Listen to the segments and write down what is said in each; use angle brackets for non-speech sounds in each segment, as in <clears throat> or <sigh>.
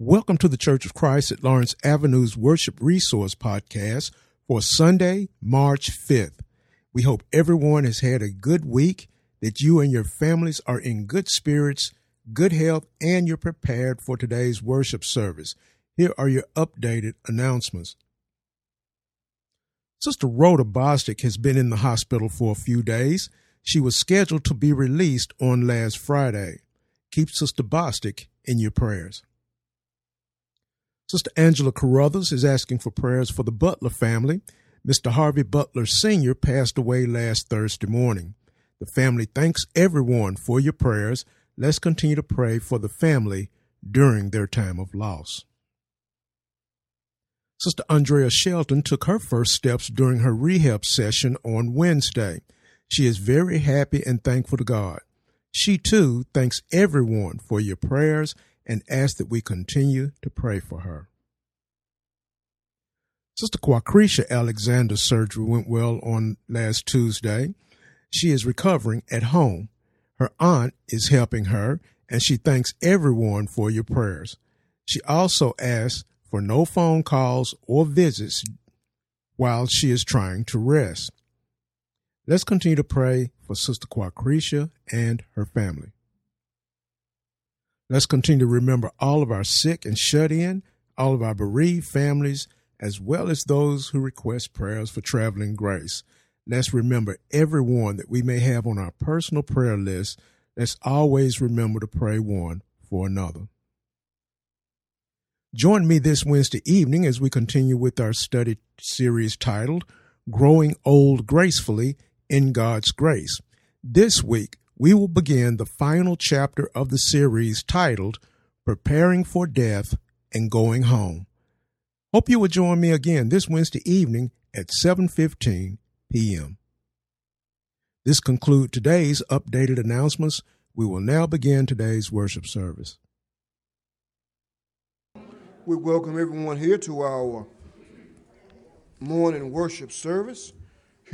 Welcome to the Church of Christ at Lawrence Avenue's Worship Resource Podcast for Sunday, March 5th. We hope everyone has had a good week, that you and your families are in good spirits, good health, and you're prepared for today's worship service. Here are your updated announcements. Sister Rhoda Bostic has been in the hospital for a few days. She was scheduled to be released on last Friday. Keep Sister Bostic in your prayers. Sister Angela Carruthers is asking for prayers for the Butler family. Mr. Harvey Butler Sr. passed away last Thursday morning. The family thanks everyone for your prayers. Let's continue to pray for the family during their time of loss. Sister Andrea Shelton took her first steps during her rehab session on Wednesday. She is very happy and thankful to God. She too thanks everyone for your prayers and ask that we continue to pray for her. Sister Quacretia Alexander's surgery went well on last Tuesday. She is recovering at home. Her aunt is helping her, and she thanks everyone for your prayers. She also asks for no phone calls or visits while she is trying to rest. Let's continue to pray for Sister Quacretia and her family. Let's continue to remember all of our sick and shut in, all of our bereaved families, as well as those who request prayers for traveling grace. Let's remember everyone that we may have on our personal prayer list. Let's always remember to pray one for another. Join me this Wednesday evening as we continue with our study series titled Growing Old Gracefully in God's Grace. This week, we will begin the final chapter of the series titled Preparing for Death and Going Home. Hope you will join me again this Wednesday evening at 7:15 p.m. This concludes today's updated announcements. We will now begin today's worship service. We welcome everyone here to our morning worship service.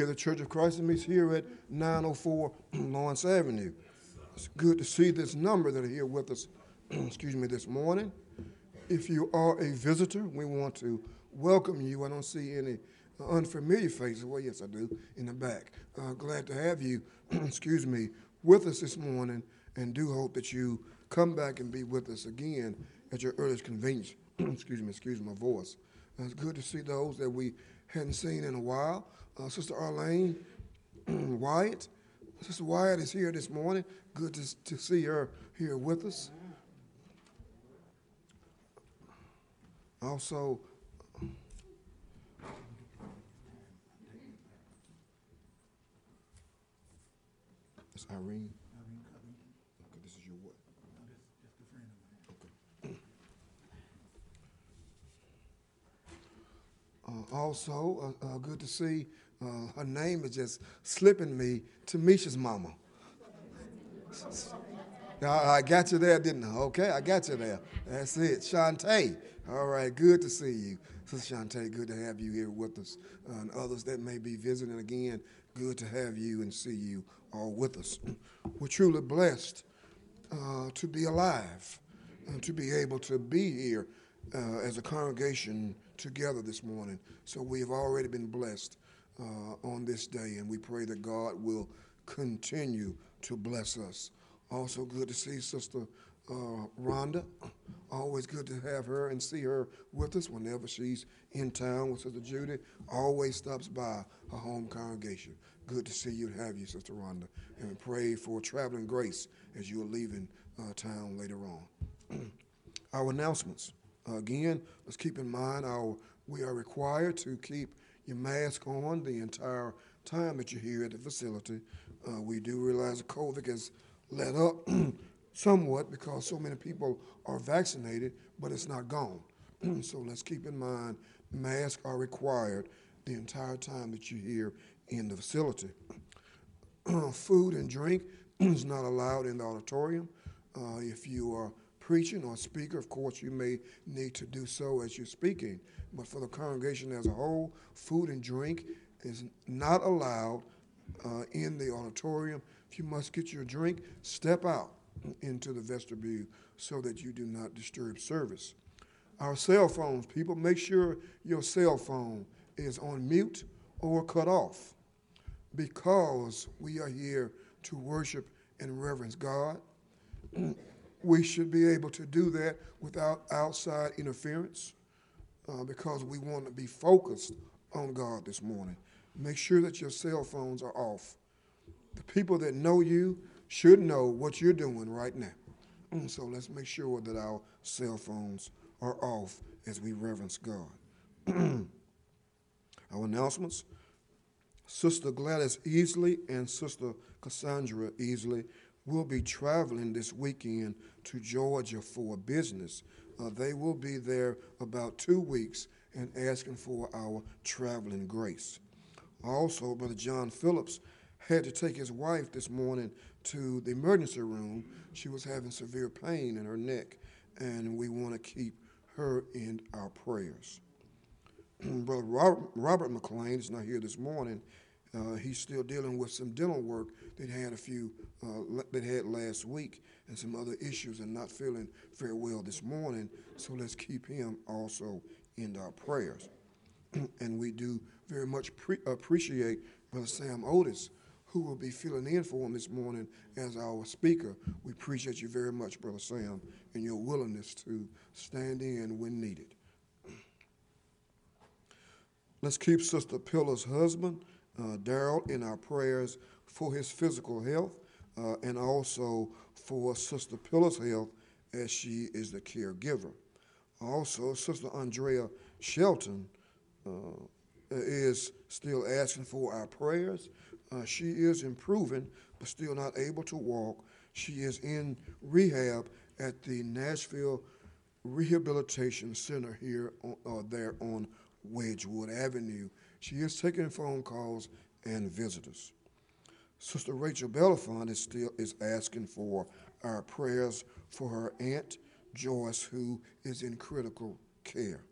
Here, the Church of Christ and meets here at 904 <clears throat> Lawrence Avenue. It's good to see this number that are here with us, <clears throat> excuse me, this morning. If you are a visitor, we want to welcome you. I don't see any unfamiliar faces. Well, yes, I do, in the back. Uh, glad to have you, <clears throat> excuse me, with us this morning, and do hope that you come back and be with us again at your earliest convenience. excuse me, excuse my voice. Uh, it's good to see those that we hadn't seen in a while uh, Sister Arlene <clears throat> Wyatt. Sister Wyatt is here this morning. Good to, to see her here with us. Also, it's Irene. Okay, this is your what? Also, uh, uh, good to see uh, her name is just slipping me, Tamisha's mama. I, got you there, didn't I? Okay, I got you there. That's it. Shantae. All right, good to see you. Sister Shantae, good to have you here with us. Uh, and others that may be visiting again, good to have you and see you all with us. We're truly blessed uh, to be alive and to be able to be here uh, as a congregation together this morning. So we have already been blessed uh, on this day, and we pray that God will continue to bless us. Also, good to see Sister uh, Rhonda. Always good to have her and see her with us whenever she's in town with Sister Judy. Always stops by her home congregation. Good to see you and have you, Sister Rhonda. And pray for traveling grace as you are leaving uh, town later on. <clears throat> our announcements. Uh, again, let's keep in mind our we are required to keep your mask on the entire time that you're here at the facility. Uh, we do realize the COVID has let up <clears throat> somewhat because so many people are vaccinated, but it's not gone. <clears throat> so let's keep in mind masks are required the entire time that you're here in the facility. <clears throat> Food and drink is not allowed in the auditorium. Uh, if you are preaching or speaker, of course, you may need to do so as you're speaking but for the congregation as a whole, food and drink is not allowed uh, in the auditorium. If you must get your drink, step out into the vestibule so that you do not disturb service. Our cell phones, people, make sure your cell phone is on mute or cut off because we are here to worship and reverence God. We should be able to do that without outside interference uh, because we want to be focused on God this morning. Make sure that your cell phones are off. The people that know you should know what you're doing right now. Mm, so let's make sure that our cell phones are off as we reverence God. <clears throat> our announcements Sister Gladys Easley and Sister Cassandra Easley will be traveling this weekend to Georgia for business. Uh, they will be there about two weeks and asking for our traveling grace. Also, Brother John Phillips had to take his wife this morning to the emergency room. She was having severe pain in her neck, and we want to keep her in our prayers. <clears throat> Brother Robert McLean is not here this morning. Uh, he's still dealing with some dental work that had a few uh, that had last week and some other issues and not feeling very well this morning. So let's keep him also in our prayers. <clears throat> and we do very much pre- appreciate Brother Sam Otis, who will be filling in for him this morning as our speaker. We appreciate you very much, Brother Sam, and your willingness to stand in when needed. <clears throat> Let's keep Sister Pilla's husband, uh, Daryl, in our prayers for his physical health uh, and also for Sister Pilla's health as she is the caregiver. Also, Sister Andrea Shelton uh, is still asking for our prayers. Uh, she is improving, but still not able to walk. She is in rehab at the Nashville Rehabilitation Center here, on, uh, there on Wedgewood Avenue. She is taking phone calls and visitors. Sister Rachel Belafont is still is asking for our prayers for her aunt Joyce, who is in critical care.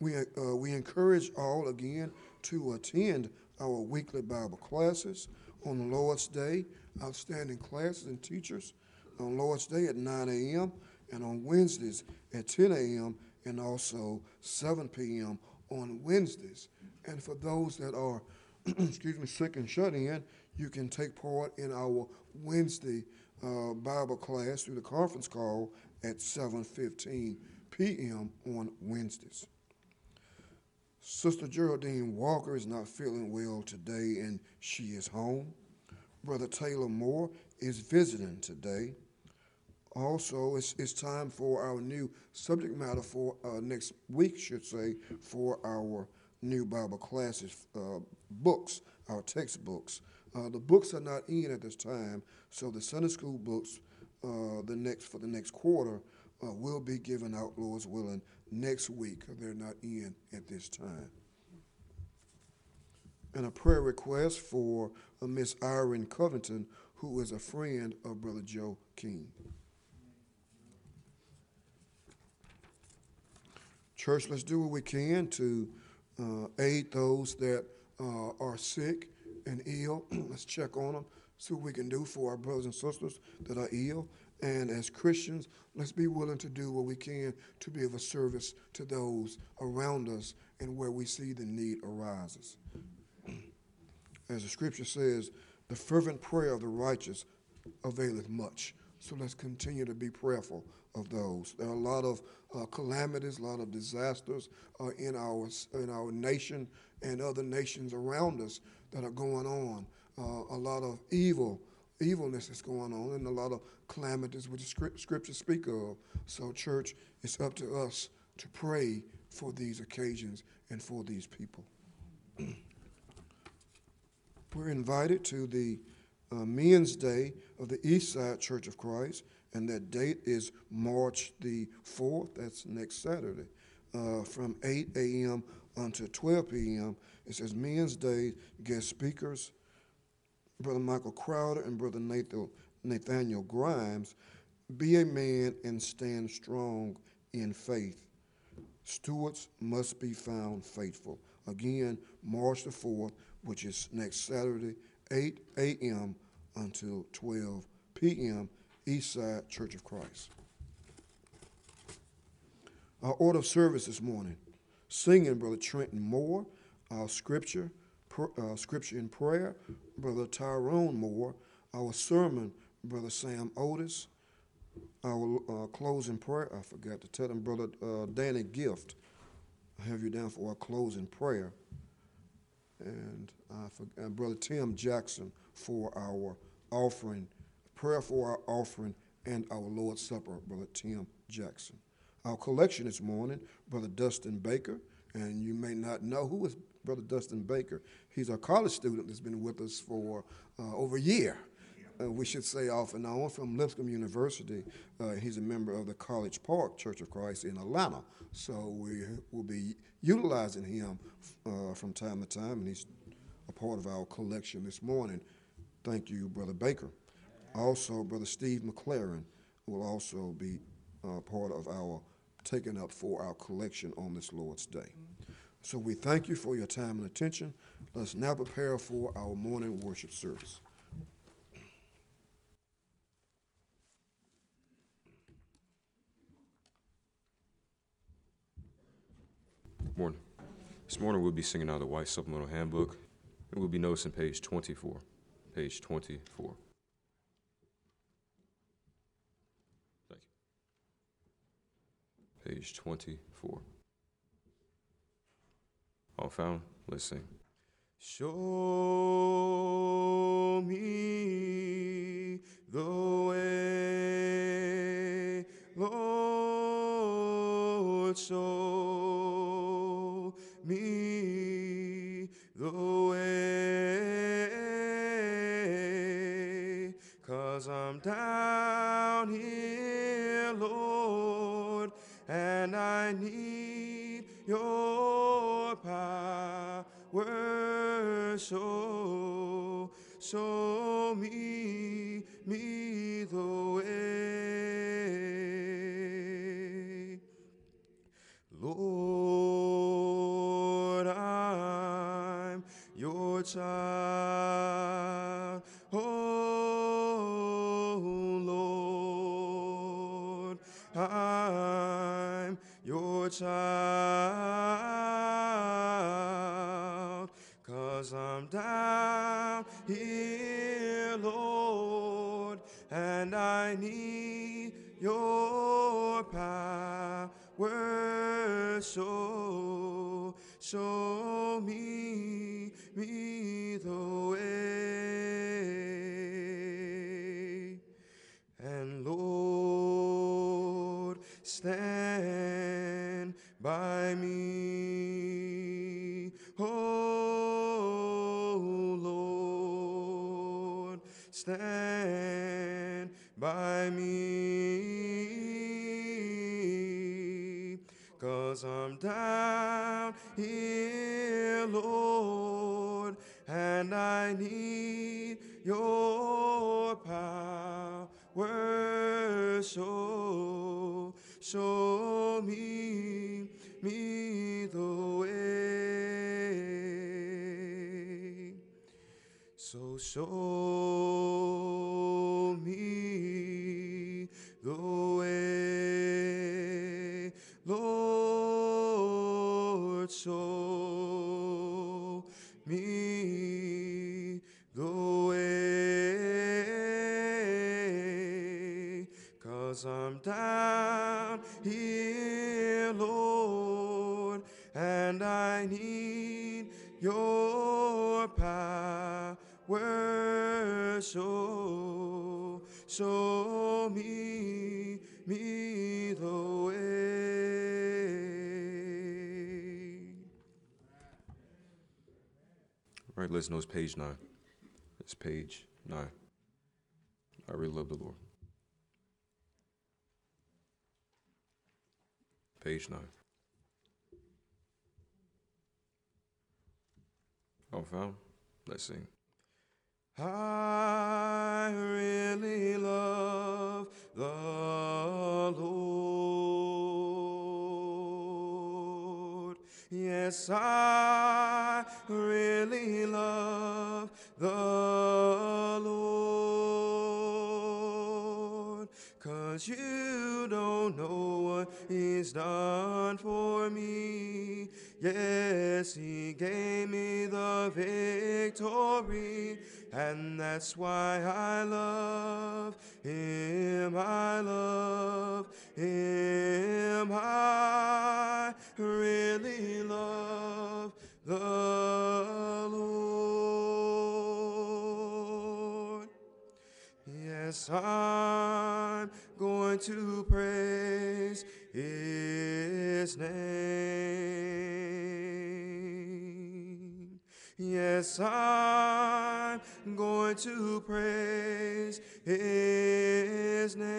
We, uh, we encourage all again to attend our weekly Bible classes on the Lord's Day, outstanding classes and teachers on Lord's Day at 9 a.m. and on Wednesdays at 10 a.m. and also 7 p.m. on Wednesdays. And for those that are, <clears throat> excuse me, sick and shut in, you can take part in our Wednesday uh, Bible class through the conference call at 7:15 p.m. on Wednesdays. Sister Geraldine Walker is not feeling well today, and she is home. Brother Taylor Moore is visiting today. Also, it's, it's time for our new subject matter for uh, next week, should say, for our new Bible classes uh, books, our textbooks. Uh, the books are not in at this time, so the Sunday school books, uh, the next for the next quarter, uh, will be given out, Lord's willing, next week. They're not in at this time. And a prayer request for uh, Miss Irene Covington, who is a friend of Brother Joe King. Church, let's do what we can to aid those that uh, are sick and ill. <clears throat> let's check on them, see what we can do for our brothers and sisters that are ill. And as Christians, let's be willing to do what we can to be of a service to those around us and where we see the need arises. <clears throat> As the scripture says, the fervent prayer of the righteous availeth much. So let's continue to be prayerful of those. There are a lot of uh, calamities, a lot of disasters uh, in our in our nation and other nations around us that are going on. Uh, a lot of evil, evilness is going on, and a lot of calamities which the scriptures speak of. So, church, it's up to us to pray for these occasions and for these people. <clears throat> We're invited to the uh, Men's Day of the East Side Church of Christ and that date is March the 4th. That's next Saturday, uh, from 8 a.m. until 12 p.m. It says Men's Day guest speakers, Brother Michael Crowder and Brother Nathan, Nathaniel Grimes. Be a man and stand strong in faith. Stewards must be found faithful. Again, March the 4th, which is next Saturday, 8 a.m. until 12 p.m. Eastside Church of Christ. Our order of service this morning, singing Brother Trenton Moore, our scripture, uh, scripture in prayer, Brother Tyrone Moore, our sermon, Brother Sam Otis, our uh, closing prayer. I forgot to tell them, Brother uh, Danny Gift. I have you down for our closing prayer, and uh, Brother Tim Jackson for our offering, prayer for our offering and our Lord's Supper, Brother Tim Jackson. Our collection this morning, Brother Dustin Baker, and you may not know who is Brother Dustin Baker. He's a college student that's been with us for uh, over a year. Uh, we should say off and on from Lipscomb University. Uh, he's a member of the College Park Church of Christ in Atlanta. So we will be utilizing him uh, from time to time, and he's a part of our collection this morning. Thank you, Brother Baker. Also, Brother Steve McLaren will also be uh, part of our taking up for our collection on this Lord's Day. So we thank you for your time and attention. Let's now prepare for our morning worship service. Morning. This morning we'll be singing out of the White Supplemental Handbook, and we'll be noticing page 24. Page 24. Thank you. Page 24. All found? Let's sing. Show me the way, Lord. Show me the way, cause I'm down here, Lord, and I need your power. Show, show me, me eh. the way. Lord, child. Oh, Lord, I'm your child. Cause I'm down here, Lord, and I need your power. so show me, me the way. And Lord, stand by me. Oh, Lord, stand by me. Cause I'm down here, Lord, and I need your power. So show me, me the way. So show Show, show me, me the way. All right, it's page nine. It's page nine. I really love the Lord. Page nine. All found? Let's sing. I really love the Lord. Yes, I really love the Lord. Cause you don't know what He's done for me. Yes, He gave me the victory, and that's why I love Him. I love Him. I really love the Lord. Yes, I'm going to praise His name. Yes, I'm going to praise His name.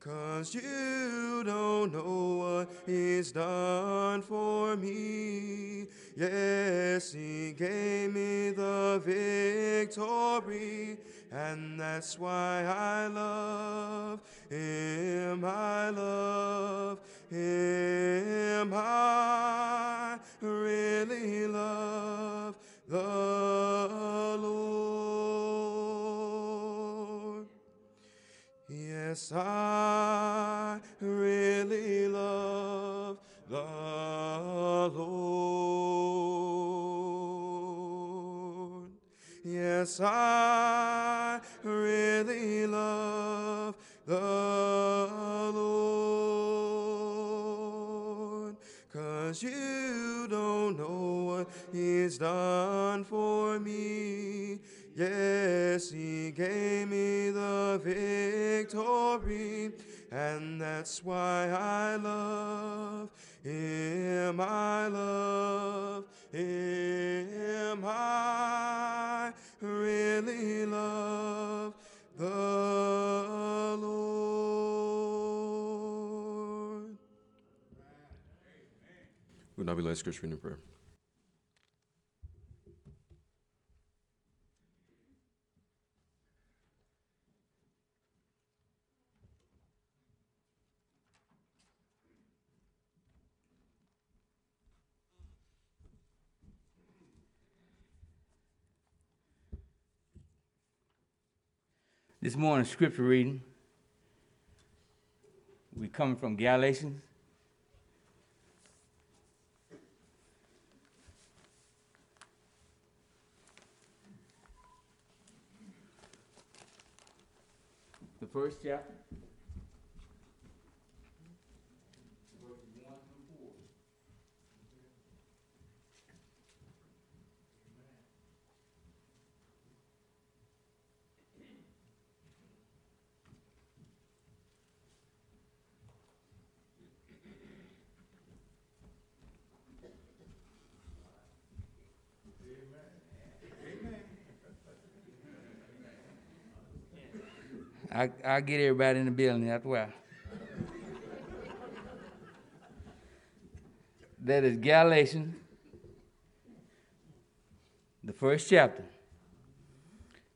Cause you don't know what He's done for me. Yes, He gave me the victory, and that's why I love Him. I love Him. I really love the Lord. Yes, I really love the Lord. Yes, I really love the Lord. Cause you don't know what He's done for me. Yes, He gave me the victory, and that's why I love Him. I love Him. I really love the Lord. We'll now be scripture reading and prayer. This morning, scripture reading, we come from Galatians. The first chapter. I, I'll get everybody in the building that's while. that is Galatians, the first chapter,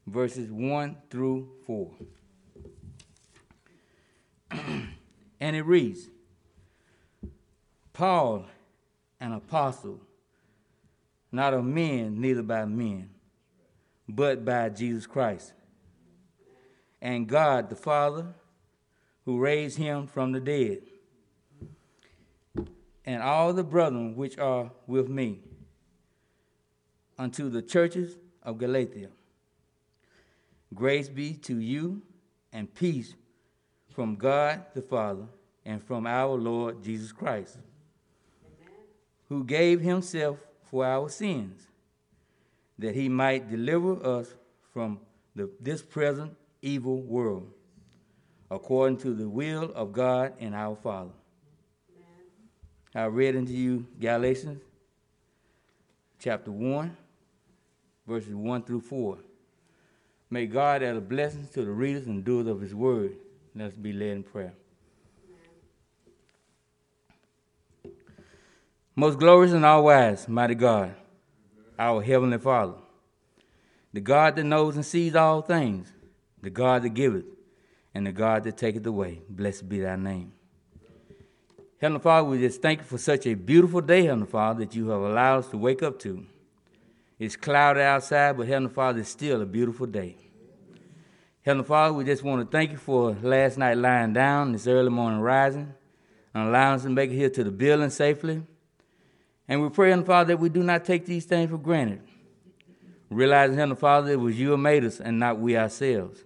verses 1 through 4. <clears throat> and it reads Paul, an apostle, not of men, neither by men, but by Jesus Christ and God the Father, who raised him from the dead, and all the brethren which are with me, unto the churches of Galatia. Grace be to you and peace from God the Father and from our Lord Jesus Christ, who gave himself for our sins, that he might deliver us from the, this present evil world, according to the will of God and our Father. I read unto you Galatians chapter 1, verses 1 through 4. May God add a blessing to the readers and doers of his word. Let's be led in prayer. Most glorious and all wise, mighty God, our heavenly Father, the God that knows and sees all things, the God that giveth, and the God that taketh away. Blessed be thy name. Heavenly Father, we just thank you for such a beautiful day, Heavenly Father, that you have allowed us to wake up to. It's cloudy outside, but Heavenly Father, it's still a beautiful day. Heavenly Father, we just want to thank you for last night lying down, this early morning rising, and allowing us to make it here to the building safely. And we pray, Heavenly Father, that we do not take these things for granted. Realizing, Heavenly Father, it was you who made us and not we ourselves.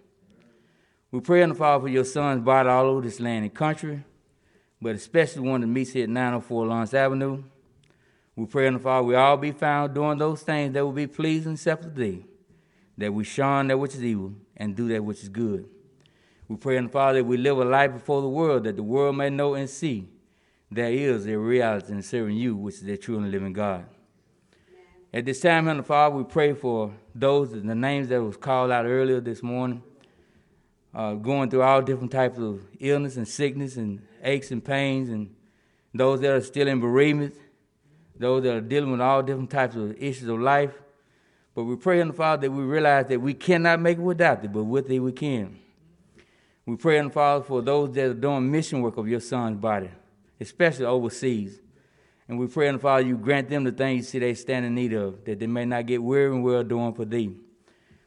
We pray, Heavenly Father, for your sons brought all over this land and country, but especially one that meets here at 904 Lawrence Avenue. We pray, Heavenly Father, we all be found doing those things that will be pleasing acceptable to thee, that we shun that which is evil and do that which is good. We pray, Heavenly Father, that we live a life before the world, that the world may know and see there is a reality in serving you, which is the true and living God. At this time, Heavenly Father, we pray for those, the names that was called out earlier this morning, uh, going through all different types of illness and sickness and aches and pains, and those that are still in bereavement, those that are dealing with all different types of issues of life. But we pray in the Father that we realize that we cannot make it without thee, but with thee we can. We pray in the Father for those that are doing mission work of your son's body, especially overseas. And we pray in the Father you grant them the things you see they stand in need of, that they may not get weary and well doing for thee.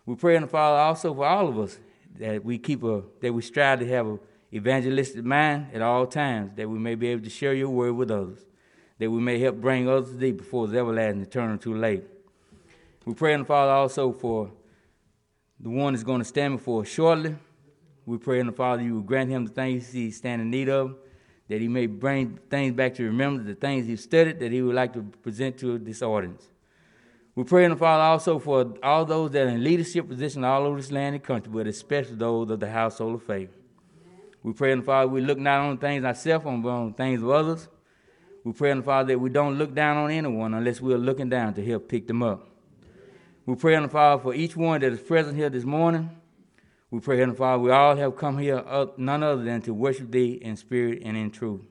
We pray in the Father also for all of us that we keep a that we strive to have a evangelistic mind at all times, that we may be able to share your word with others that we may help bring others to thee before it's everlasting eternal too late. We pray in the Father also for the one that's going to stand before us shortly. We pray in the Father you will grant him the things he stand in need of, that he may bring things back to remember, the things he's studied that he would like to present to this audience. We pray in the Father also for all those that are in leadership positions all over this land and country, but especially those of the household of faith. We pray in the Father we look not on things ourselves, but on things of others we pray, in the Father, that we don't look down on anyone unless we're looking down to help pick them up. We pray, in the Father, for each one that is present here this morning. We pray, in the Father, we all have come here uh, none other than to worship Thee in spirit and in truth.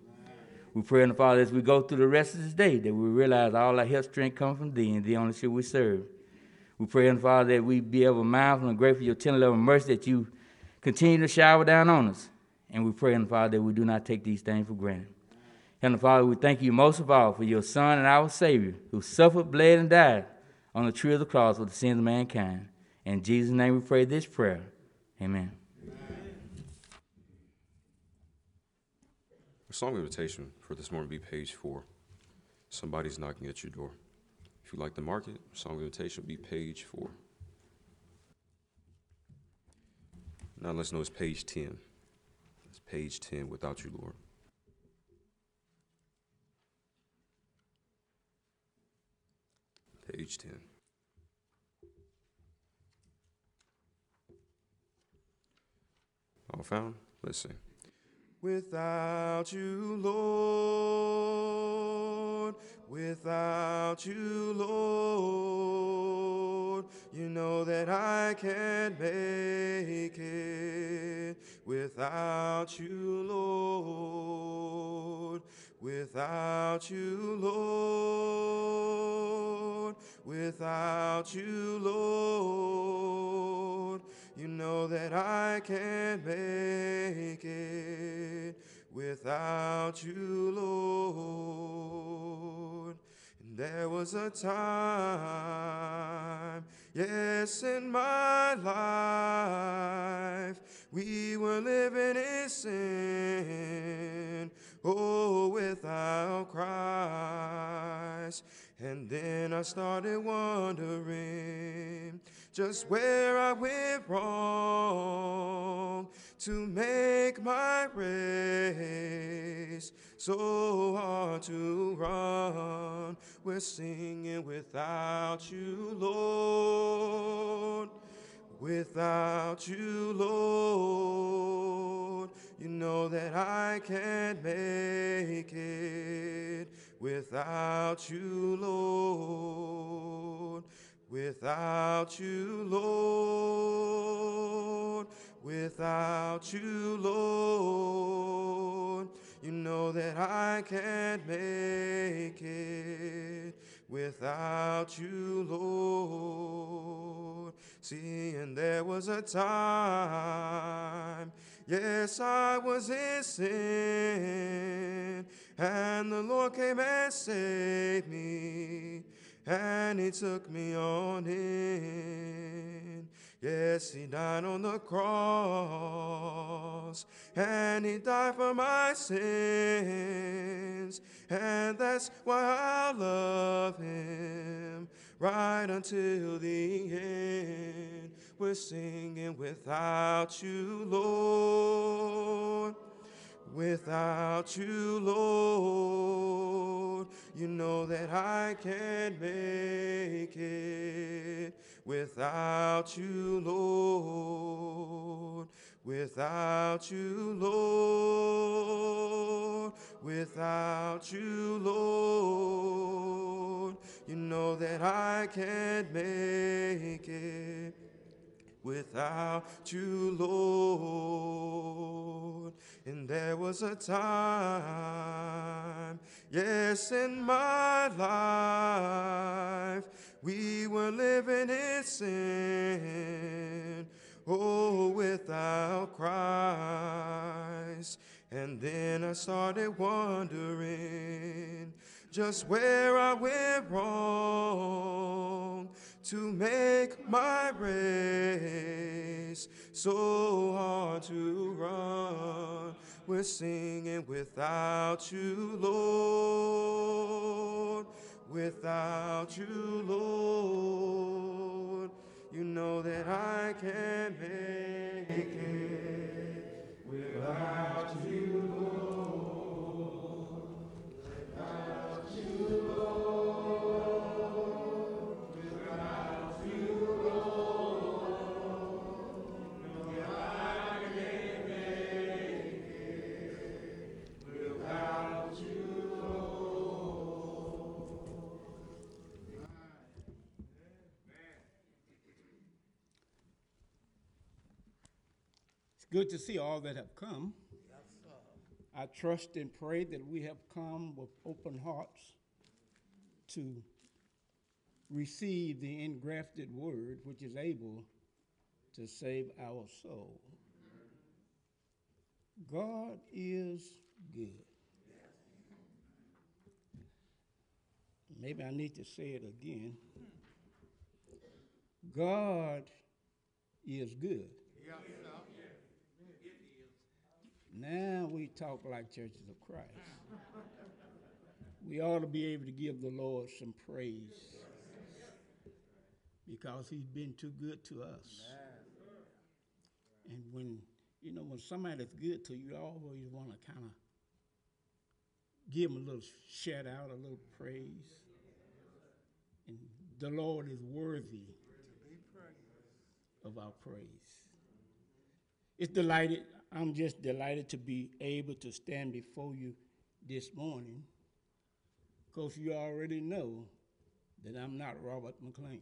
We pray, in the Father, as we go through the rest of this day, that we realize all our health strength comes from Thee and Thee only should we serve. We pray, in the Father, that we be ever mindful and grateful for your tender love and mercy that you continue to shower down on us. And we pray, in the Father, that we do not take these things for granted. Heavenly Father, we thank you most of all for your Son and our Savior, who suffered, bled, and died on the tree of the cross for the sins of mankind. In Jesus' name we pray this prayer. Amen. The song invitation for this morning will be page four. Somebody's knocking at your door. If you'd like to mark it, song invitation will be page four. Now let's know it's page 10. It's page 10 without you, Lord. page 10. All found? Let's sing. Without you, Lord, without you, Lord, you know that I can't make it. Without you, Lord, without you, Lord, without you, Lord. You know that I can't make it without you, Lord. And there was a time, yes, in my life, we were living in sin, oh, without Christ. And then I started wondering just where I went wrong to make my race so hard to run. We're singing without you, Lord. Without you, Lord, you know that I can't make it without you, Lord. Without you, Lord. Without you, Lord. You know that I can't make it without you, Lord. See, and there was a time, yes, I was in sin and the Lord came and saved me, and He took me on in. Yes, he died on the cross, and he died for my sins, and that's why I love him right until the end. We're singing without you, Lord. Without you, Lord, you know that I can't make it. Without you, Lord, without you, Lord, without you, Lord, you know that I can't make it without you, Lord. And there was a time, yes, in my life, we were living in sin. Oh, without Christ. And then I started wondering just where I went wrong to make my race so hard to run. We're singing without you, Lord, without you, Lord. You know that I can't make it without you, Lord. Good to see all that have come. I trust and pray that we have come with open hearts to receive the engrafted word which is able to save our soul. God is good. Maybe I need to say it again. Hmm. God is good. Now we talk like churches of Christ. We ought to be able to give the Lord some praise because he's been too good to us. And when, you know, when somebody's good to you, you always want to kind of give them a little shout out, a little praise. And the Lord is worthy of our praise. It's delighted, I'm just delighted to be able to stand before you this morning because you already know that I'm not Robert McLean.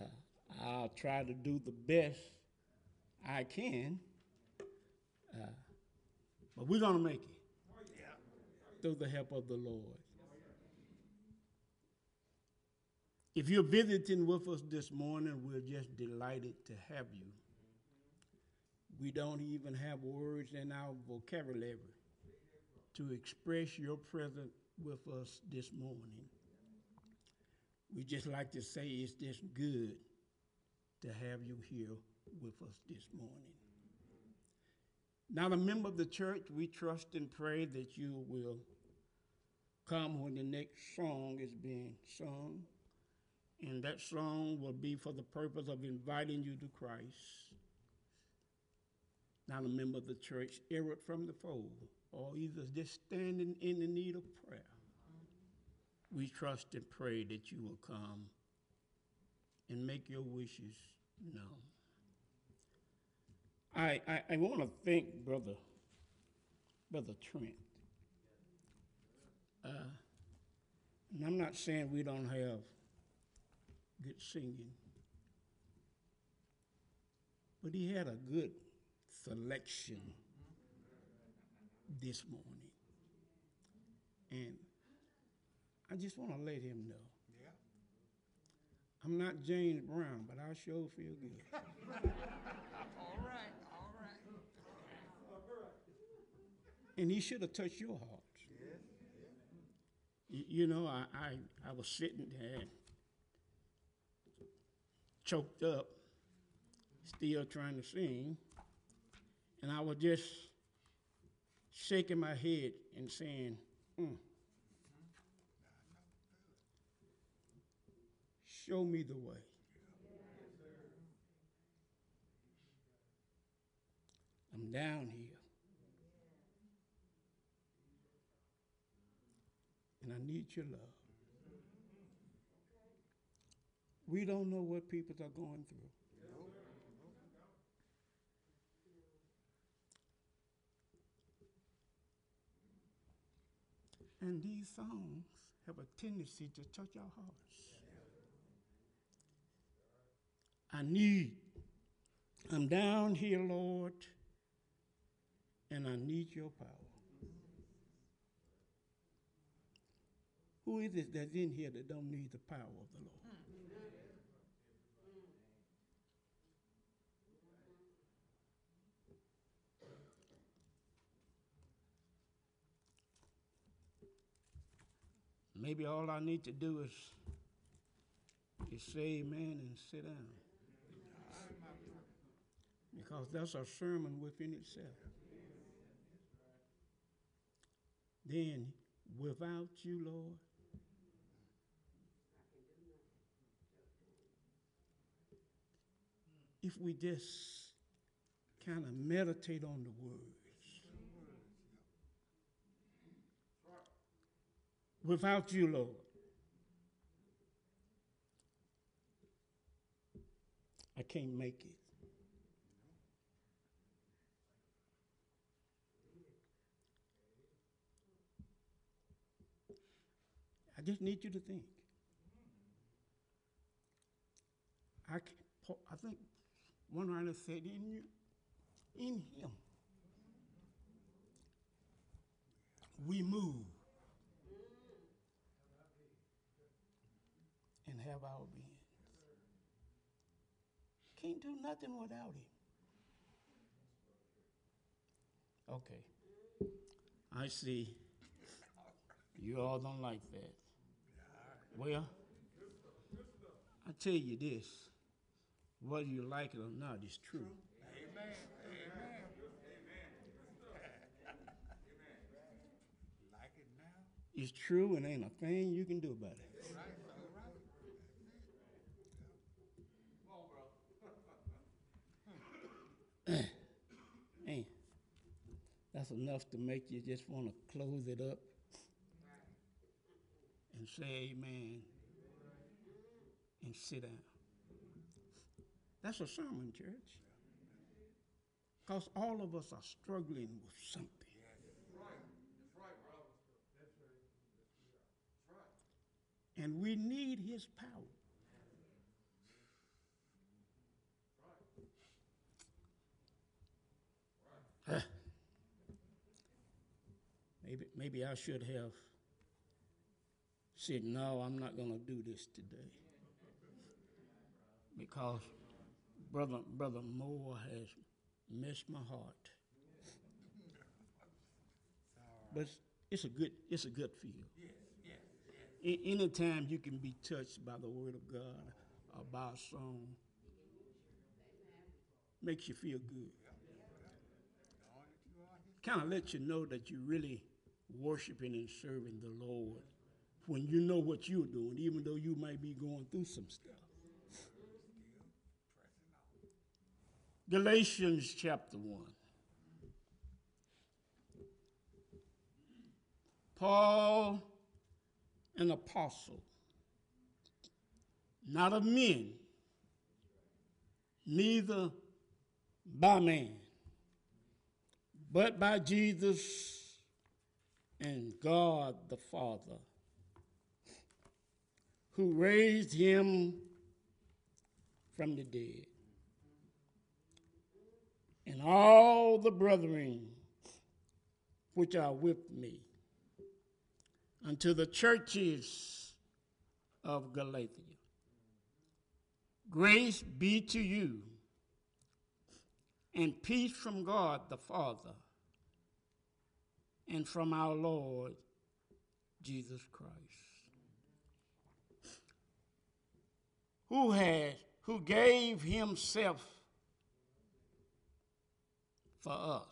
Uh, I'll try to do the best I can, uh, but we're going to make it through the help of the Lord. If you're visiting with us this morning, we're just delighted to have you. We don't even have words in our vocabulary to express your presence with us this morning. We just like to say it's just good to have you here with us this morning. Now, a member of the church, we trust and pray that you will come when the next song is being sung. And that song will be for the purpose of inviting you to Christ. Not a member of the church, errant from the fold, or either just standing in the need of prayer. We trust and pray that you will come and make your wishes known. I, I, I want to thank Brother, Brother Trent. Uh, and I'm not saying we don't have good singing. But he had a good selection this morning. And I just want to let him know. Yeah. I'm not James Brown, but I sure feel good. <laughs> All right, all right. and he should have touched your heart. You, you know, I, I, I was sitting there choked up, still trying to sing, and I was just shaking my head and saying, "Mm. Show me the way. I'm down here. And I need your love. We don't know what people are going through. And these songs have a tendency to touch our hearts. I need, I'm down here, Lord, and I need your power. Who is it that's in here that don't need the power of the Lord? Maybe all I need to do is, is say amen and sit down. Because that's a sermon within itself. Then, without you, Lord, if we just kind of meditate on the words. Without you, Lord. I can't make it. I just need you to think. I, can, I think one writer said, "In you, in Him, we move and have our being. Can't do nothing without Him." Okay, I see. You all don't like that. Well, I tell you this, whether you like it or not, it's true. It's true and ain't a thing you can do about it. Man, that's enough to make you just want to close it up and say amen and sit down. That's a sermon, church. Because all of us are struggling with something. And we need his power. Huh. Maybe, maybe I should have said, No, I'm not going to do this today. Because Brother, Brother Moore has messed my heart. But it's, a good it's a good feel. Anytime you can be touched by the word of God or by a song, makes you feel good. Kind of lets you know that you're really worshiping and serving the Lord when you know what you're doing, even though you might be going through some stuff. Galatians chapter 1. Paul, an apostle, not of men, neither by man, but by Jesus and God the Father, who raised him from the dead and all the brethren which are with me unto the churches of Galatia. Grace be to you and peace from God the Father and from our Lord Jesus Christ. Who has who gave himself for us.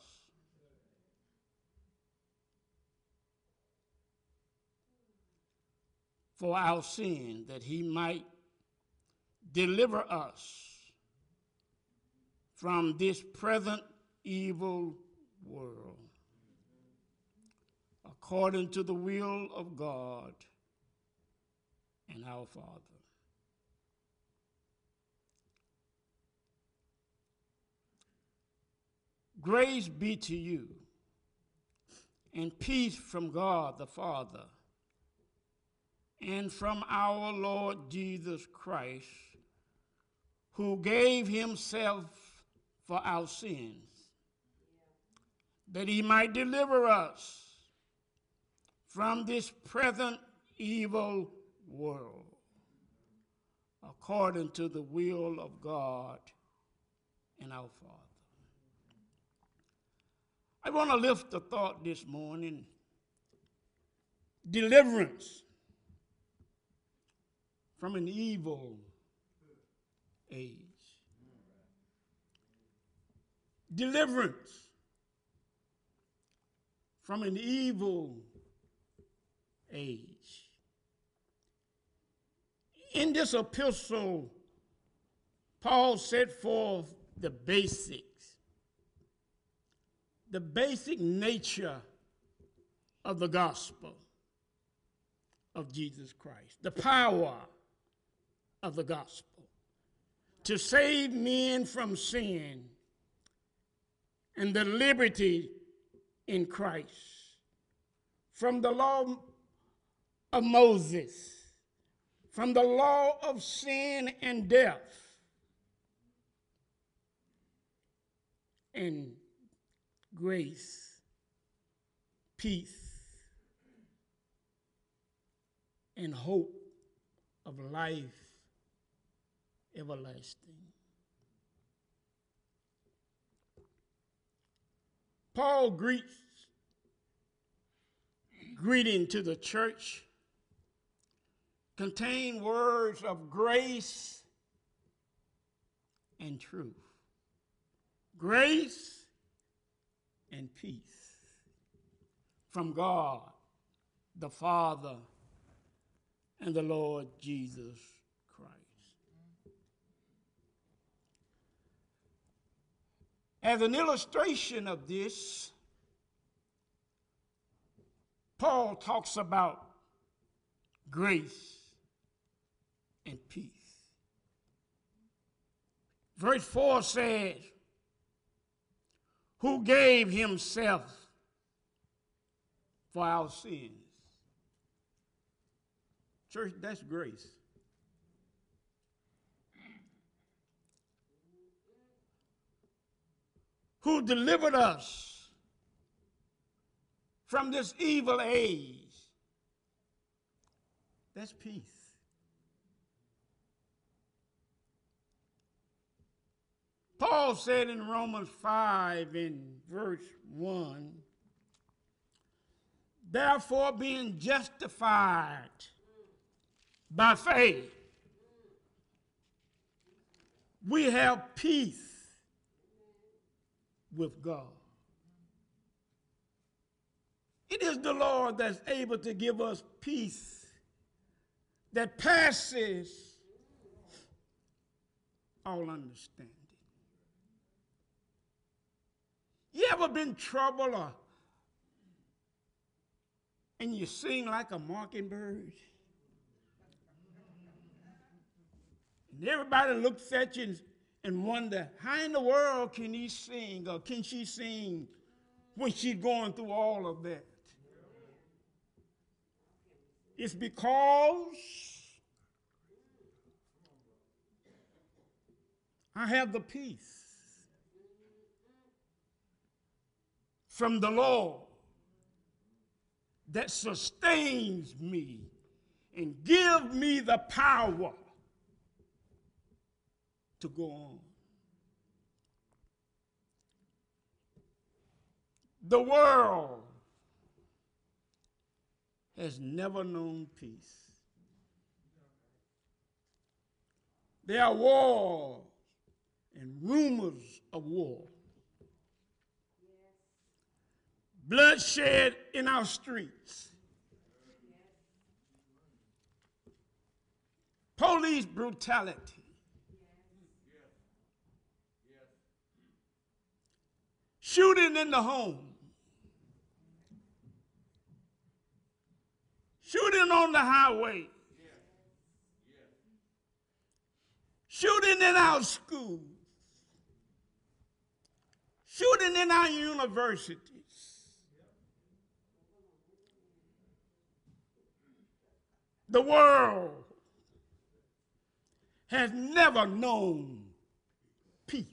For our sin, that he might deliver us from this present evil world, according to the will of God and our Father. Grace be to you and peace from God the Father and from our Lord Jesus Christ, who gave himself for our sins, that he might deliver us from this present evil world, according to the will of God and our Father. I want to lift the thought this morning deliverance from an evil age. Deliverance from an evil age. In this epistle, Paul set forth the basics, the basic nature of the gospel of Jesus Christ, the power of the gospel to save men from sin and the liberty in Christ from the law of Moses, from the law of sin and death, and grace, peace, and hope of life everlasting. Paul greets greeting to the church contain words of grace and truth. Grace and peace from God, the Father, and the Lord Jesus Christ. As an illustration of this, Paul talks about grace and peace. Verse 4 says, Who gave himself for our sins? Church, that's grace. who delivered us from this evil age. That's peace. Paul said in Romans 5 in verse 1 Therefore, being justified by faith, we have peace with God. It is the Lord that's able to give us peace that passes all understanding. You ever been troubled or and you sing like a mockingbird? And everybody looks at you and and wonder how in the world can he sing or can she sing when she's going through all of that? It's because I have the peace from the Lord that sustains me and give me the power to go on. The world has never known peace. There are wars and rumors of war. Bloodshed in our streets. Police brutality. Shooting in the home. Shooting on the highway. Shooting in our schools. Shooting in our universities. The world has never known peace.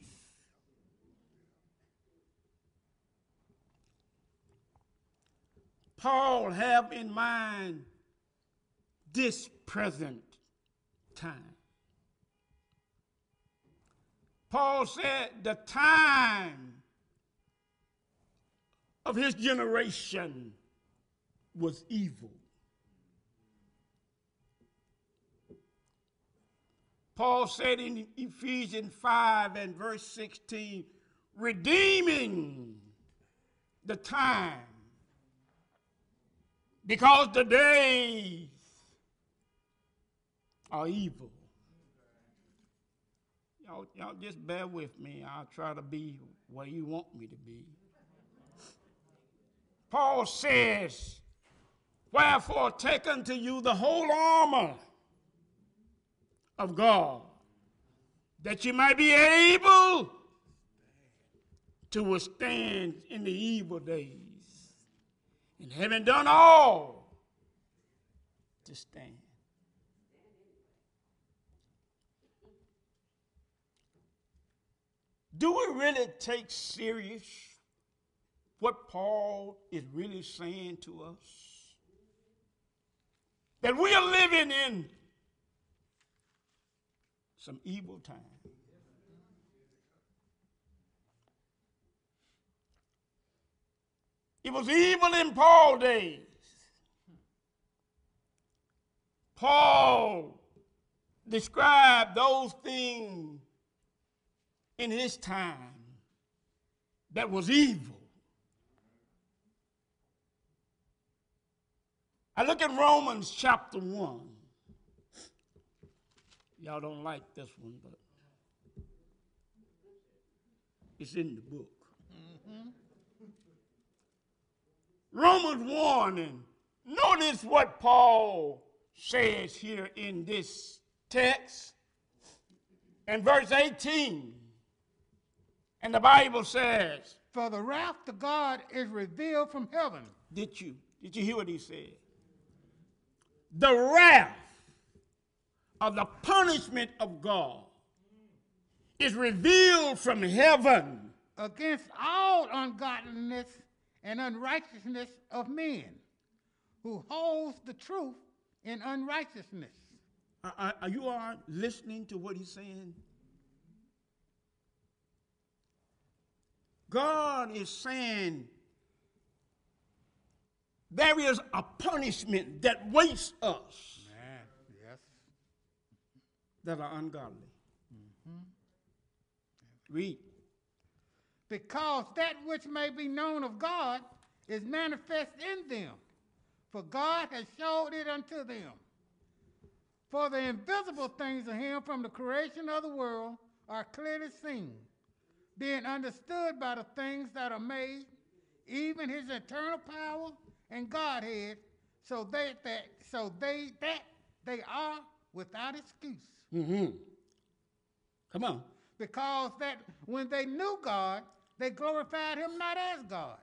Paul have in mind this present time. Paul said the time of his generation was evil. Paul said in Ephesians 5 and verse 16, redeeming the time because the days are evil. Y'all, y'all just bear with me. I'll try to be where you want me to be. Paul says, Wherefore take unto you the whole armor of God, that you might be able to withstand in the evil days. And having done all, to stand. Do we really take serious what Paul is really saying to us? That we are living in some evil time. It was evil in Paul's days. Paul described those things in his time that was evil. I look at Romans chapter 1. Y'all don't like this one, but it's in the book. Romans 1, and notice what Paul says here in this text. In verse 18, and the Bible says, For the wrath of God is revealed from heaven. Did you? Did you hear what he said? The wrath of the punishment of God is revealed from heaven against all ungodliness and unrighteousness of men who holds the truth in unrighteousness. Are, are, are you all listening to what he's saying? God is saying there is a punishment that waits us. That are ungodly. Read. Because that which may be known of God is manifest in them, for God has showed it unto them. For the invisible things of him from the creation of the world are clearly seen, being understood by the things that are made, even his eternal power and Godhead, so they that so they that they are without excuse. Mm-hmm. Come on. Because that when they knew God, they glorified him not as God,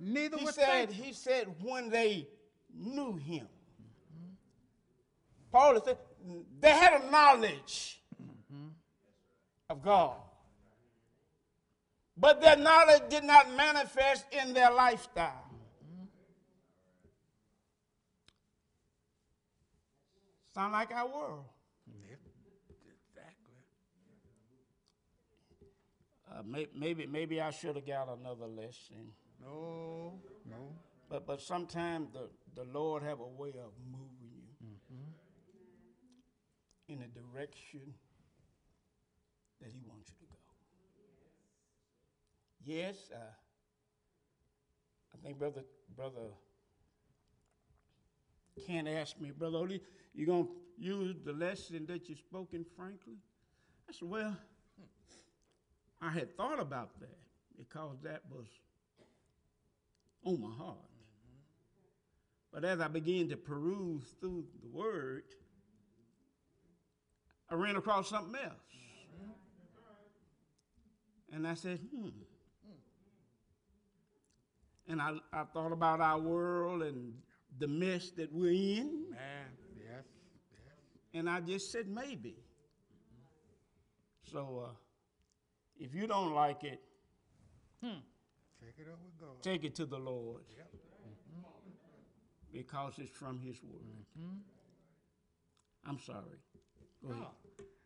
neither He was said, thankful. he said when they knew him. Paul said they had a knowledge of God. But their knowledge did not manifest in their lifestyle. Sound like our world. Exactly. Uh, may, maybe, maybe I should have got another lesson. No, no. But but sometimes the, the Lord have a way of moving you in a direction that He wants you to go. Yes, uh, I think brother brother Ken ask me, brother Oli, you gonna use the lesson that you spoke in Franklin? I said, well, I had thought about that because that was on my heart. But as I began to peruse through the word, I ran across something else. And I said, hmm. And I, I thought about our world and the mess that we're in. Man, yes, yes. And I just said, maybe. So uh, if you don't like it, hmm. Take it up with God. take it to the Lord. Mm-hmm. Because it's from His Word. Mm-hmm. I'm sorry. Go oh. ahead.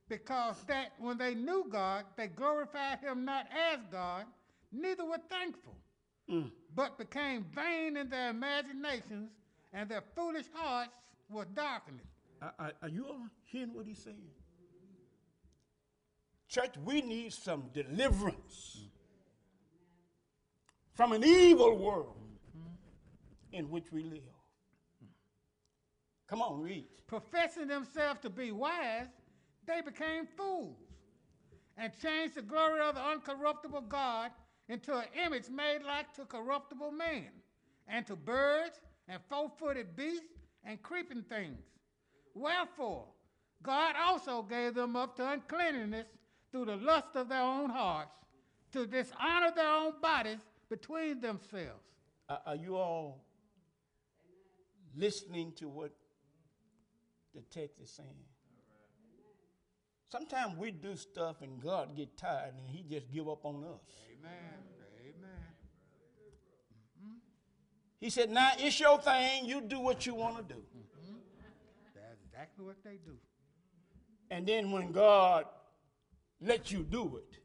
Because that when they knew God, they glorified him not as God, neither were thankful, mm. but became vain in their imaginations, and their foolish hearts were darkened. Are, are- are you all hearing what he's saying? Church, we need some deliverance from an evil world in which we live. Come on, read. Professing themselves to be wise, they became fools, and changed the glory of the uncorruptible God into an image made like to corruptible man, and to birds, and four-footed beasts, and creeping things. Wherefore, God also gave them up to uncleanness through the lust of their own hearts, to dishonor their own bodies between themselves. Are, are you all listening to what the text is saying? Sometimes we do stuff and God get tired and he just give up on us. Amen. He said, now it's your thing. You do what you want to do. Mm-hmm. That's exactly what they do. And then when God lets you do it,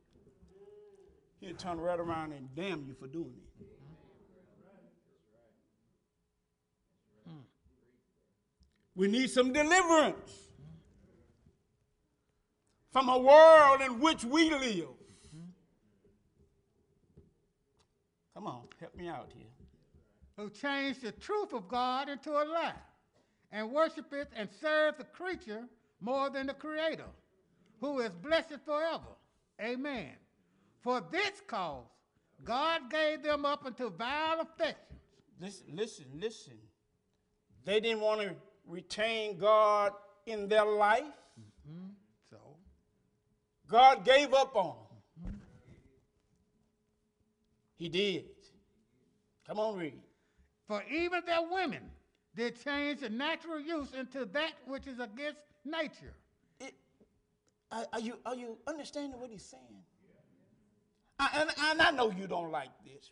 he'll turn right around and damn you for doing it. We need some deliverance from a world in which we live. Come on, help me out here. Who changed the truth of God into a lie, and worshipeth and serve the creature more than the Creator, who is blessed forever. Amen. For this cause, God gave them up unto vile affections. Listen, listen, listen. They didn't want to retain God in their life. Mm-hmm. So, God gave up on them. Mm-hmm. He did. Come on, read. For even their women did change the natural use into that which is against nature. It, are, are you are you understanding what he's saying? I, and, and I know you don't like this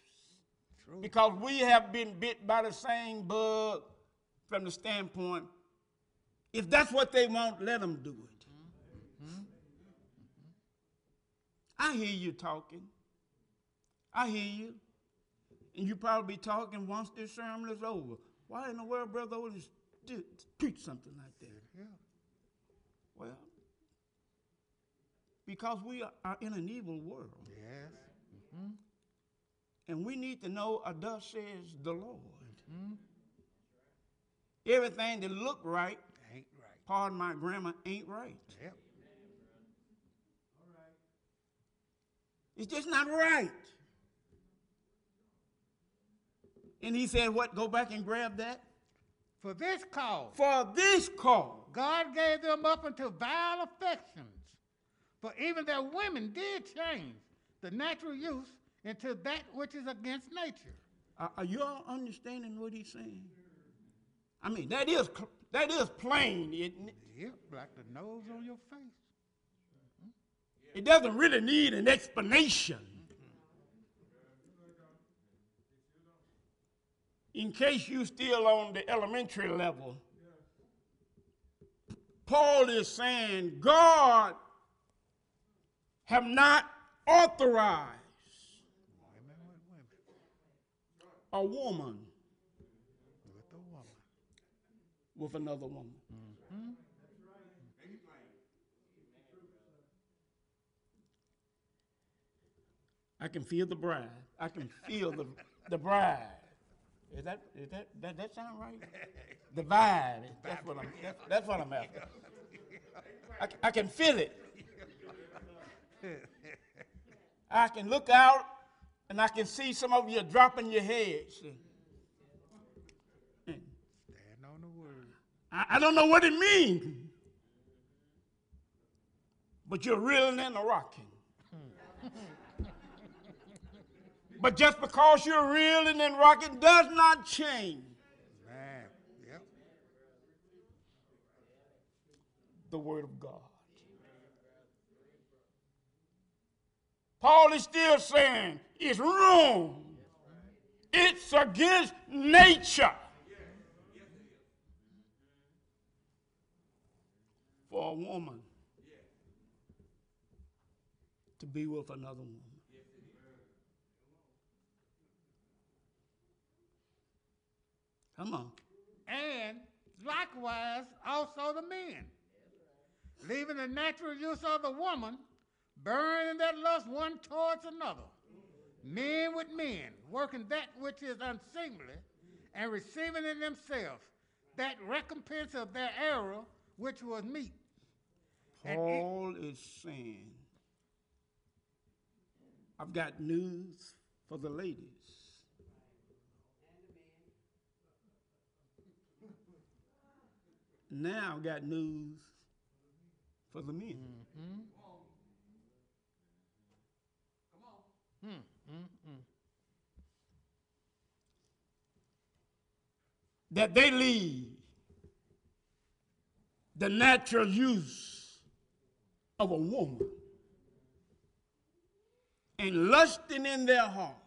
because we have been bit by the same bug from the standpoint. If that's what they want, let them do it. Mm-hmm. Mm-hmm. I hear you talking. I hear you. And you probably be talking once this sermon is over. Why in the world, Brother did preach something like that? Yeah. Well, because we are- in an evil world. Yes. And we need to know, uh, thus says the Lord. Everything that look right, Ain't right. pardon my grammar, ain't right. Yep. It's just not right. And he said, what? Go back and grab that? For this cause, For this cause. God gave them up unto vile affections. For even their women did change the natural use into that which is against nature. Are, are you all understanding what he's saying? I mean, that is, that is plain, isn't it? Yep, like the nose on your face. It doesn't really need an explanation. In case you're still on the elementary level, Paul is saying God have not authorized a woman With a woman. with another woman. I can feel the bride. I can feel the, the bride. Is that, is that, that, that sound right? The vibe. That's what I'm, that's, that's what I'm after. I, I can feel it. I can look out and I can see some of you dropping your heads. Stand on the word. I, I don't know what it means, but you're reeling and rocking. But just because you're reeling and rocking does not change Man, yep. the Word of God. Paul is still saying it's wrong. It's against nature for a woman to be with another woman. Come on. And likewise also the men. Leaving the natural use of the woman, burning that lust one towards another. Men with men, working that which is unseemly, and receiving in themselves that recompense of their error which was meet. Paul is saying, I've got news for the ladies. Now got news for the men. That they leave the natural use of a woman and lusting in their hearts.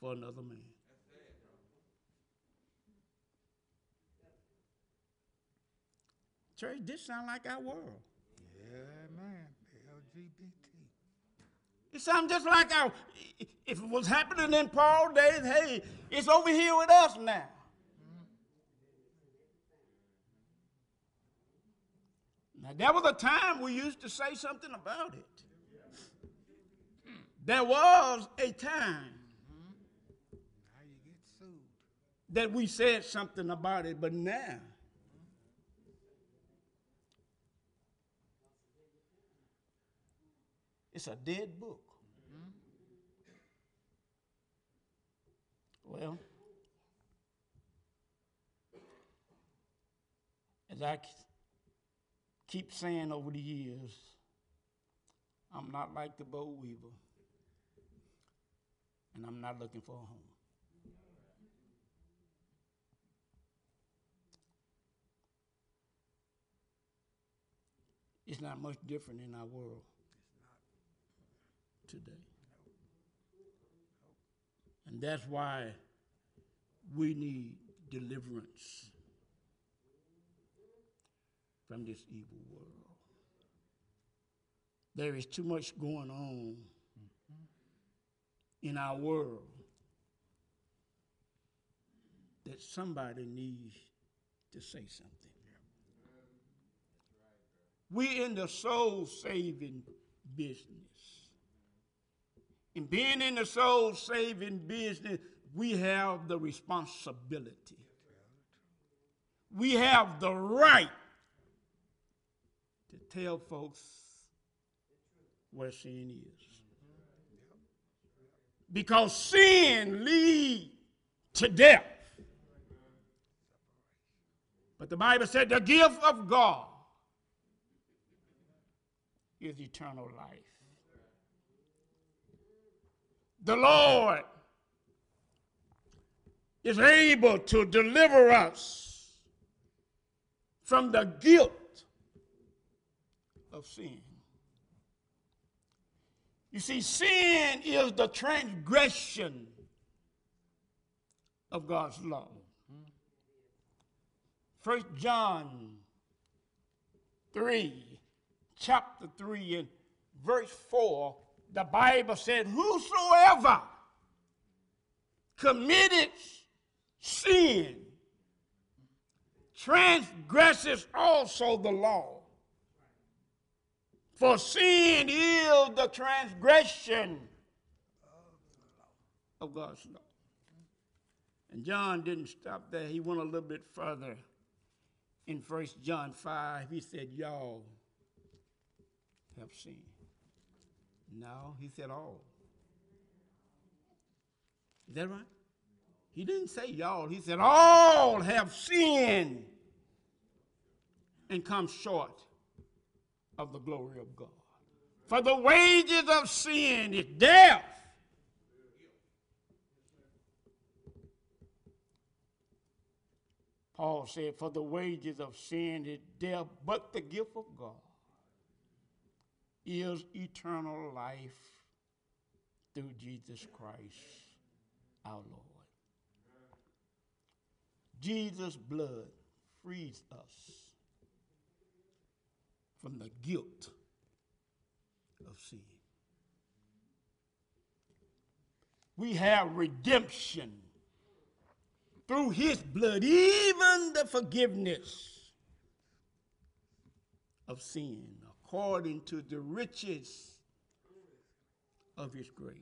For another man. Church, this sound like our world. Yeah, man, LGBT. It sounds just like our, if it was happening in Paul days, hey, it's over here with us now. Now, there was a time we used to say something about it. There was a time Now you get sued. that we said something about it, but now, it's a dead book. Well, as I keep saying over the years, I'm not like the boll weevil, and I'm not looking for a home. It's not much different in our world today. And that's why we need deliverance from this evil world. There is too much going on in our world that somebody needs to say something. We're in the soul saving business. In being in the soul saving business, we have the responsibility. We have the right to tell folks where sin is. Because sin leads to death. But the Bible said the gift of God is eternal life. The Lord is able to deliver us from the guilt of sin. You see, sin is the transgression of God's law. First John 3, chapter 3, and verse 4, the Bible said, Whosoever committed sin transgresses also the law. For sin is the transgression of God's law. And John didn't stop there. He went a little bit further. In 1 John 5, he said, Y'all have sinned. No, he said all. Is that right? He didn't say y'all, he said all have sinned and come short of the glory of God. For the wages of sin is death. Paul said, For the wages of sin is death, but the gift of God is eternal life through Jesus Christ our Lord. Jesus' blood frees us from the guilt of sin. We have redemption through his blood, even the forgiveness of sin, according to the riches of his grace.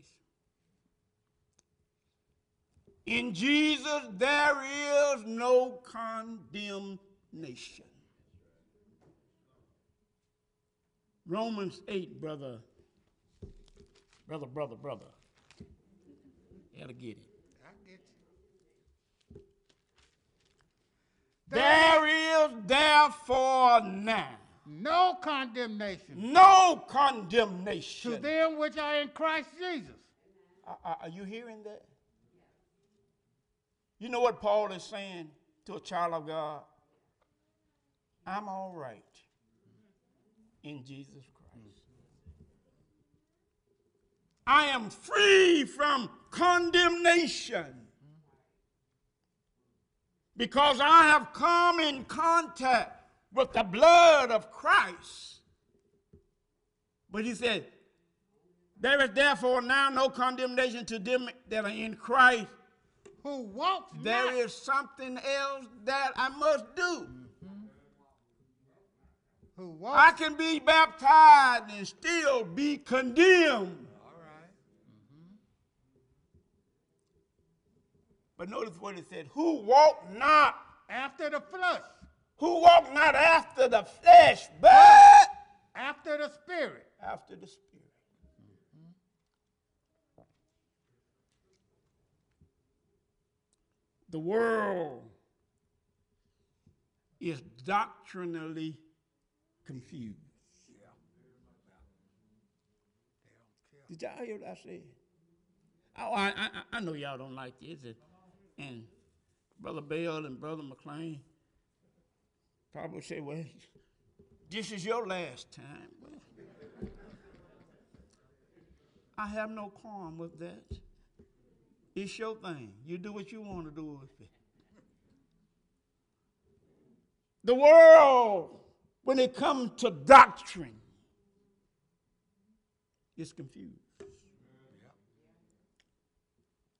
In Jesus, there is no condemnation. Romans 8, brother, brother, brother, brother. You gotta get it. I get you. There is therefore now No condemnation no condemnation. to them which are in Christ Jesus. Are, are- you hearing that? You know what Paul is saying to a child of God? I'm all right in Jesus Christ. I am free from condemnation because I have come in contact with the blood of Christ. But he said, there is therefore now no condemnation to them that are in Christ. Who walk There not is something else that I must do. Mm-hmm. who walks I can be baptized and still be condemned. all right. Mm-hmm. But notice what it said who walk not, after the flesh, who walk not after the flesh, but after the spirit. after the Spirit. Mm-hmm. The world is doctrinally confused. Did y'all hear what I said? Oh, I, I, I know y'all don't like this. And, and Brother Bell and Brother McLean probably say, well, this is your last time. Well, I have no qualm with that. It's your thing. You do what you want to do with it. The world, when it comes to doctrine, is confused.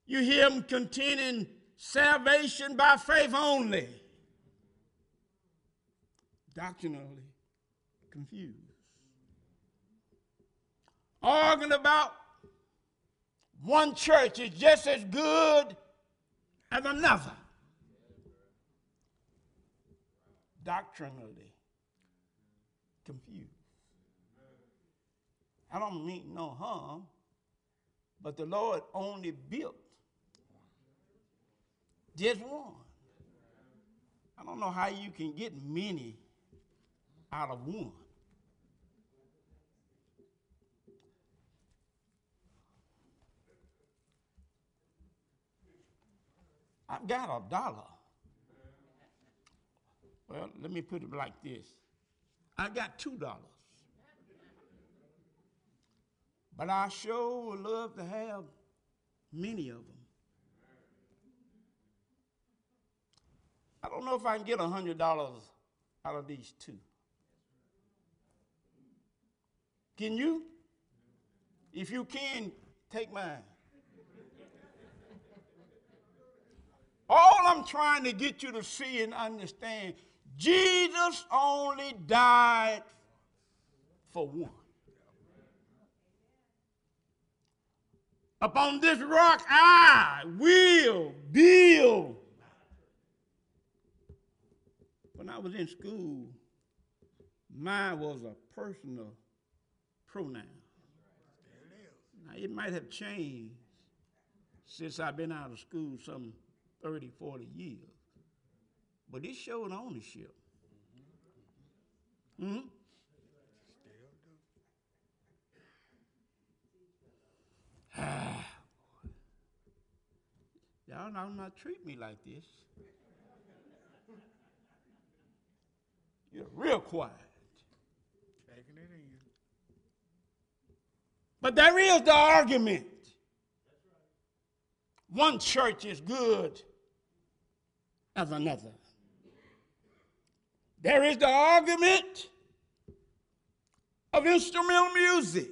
You hear them contending salvation by faith only. Doctrinally confused. Arguing about one church is just as good as another. Doctrinally confused. I don't mean no harm, but the Lord only built just one. I don't know how you can get many out of one. I've got a dollar. Well, let me put it like this I've got two dollars. But I sure would love to have many of them. I don't know if I can get a hundred dollars out of these two. Can you? If you can, take mine. All I'm trying to get you to see and understand, Jesus only died for one. Upon this rock I will build. When I was in school, mine was a personal pronoun. Now, it might have changed since I've been out of school some 30, 40 years, but it showed ownership. Hmm? Ah, <sighs> Y'all know not treat me like this. You're real quiet. Taking it in. But there is the argument. One church is good as another. There is the argument of instrumental music.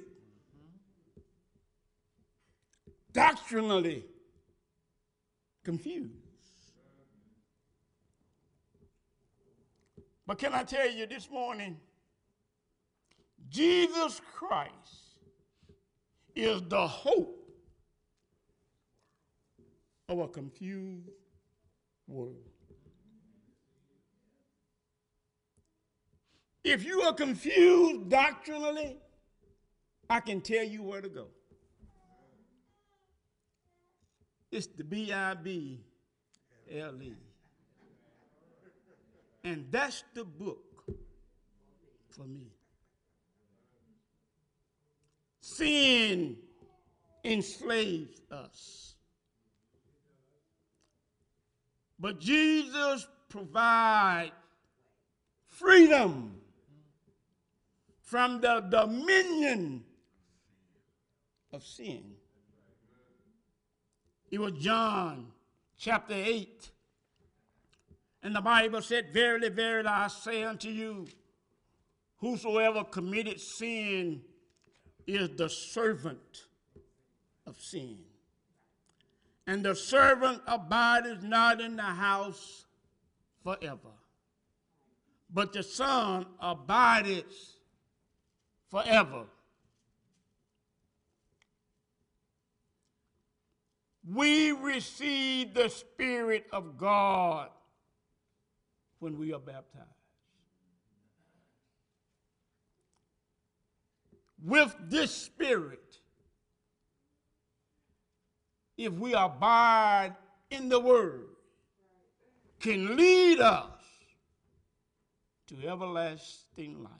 Doctrinally confused. But can I tell you this morning? Jesus Christ is the hope of a confused world. If you are confused doctrinally, I can tell you where to go. It's the B I B L E. And that's the book for me. Sin enslaves us. But Jesus provides freedom from the dominion of sin. It was John chapter 8. And the Bible said, Verily, verily, I say unto you, whosoever committed sin is the servant of sin. And the servant abideth not in the house forever, but the Son abideth forever. We receive the Spirit of God when we are baptized. With this Spirit, if we abide in the Word, can lead us to everlasting life.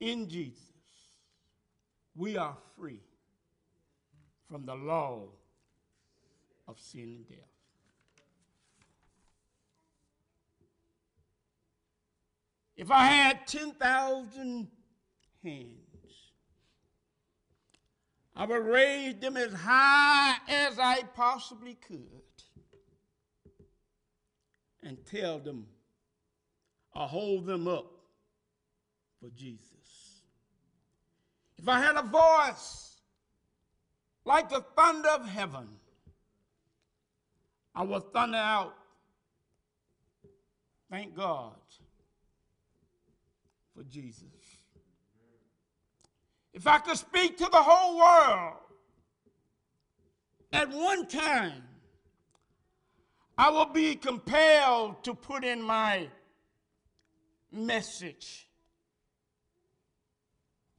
In Jesus, we are free from the law of sin and death. If I had 10,000 hands, I would raise them as high as I possibly could and tell them or hold them up for Jesus. If I had a voice like the thunder of heaven, I would thunder out, thank God for Jesus. If I could speak to the whole world at one time, I will be compelled to put in my message.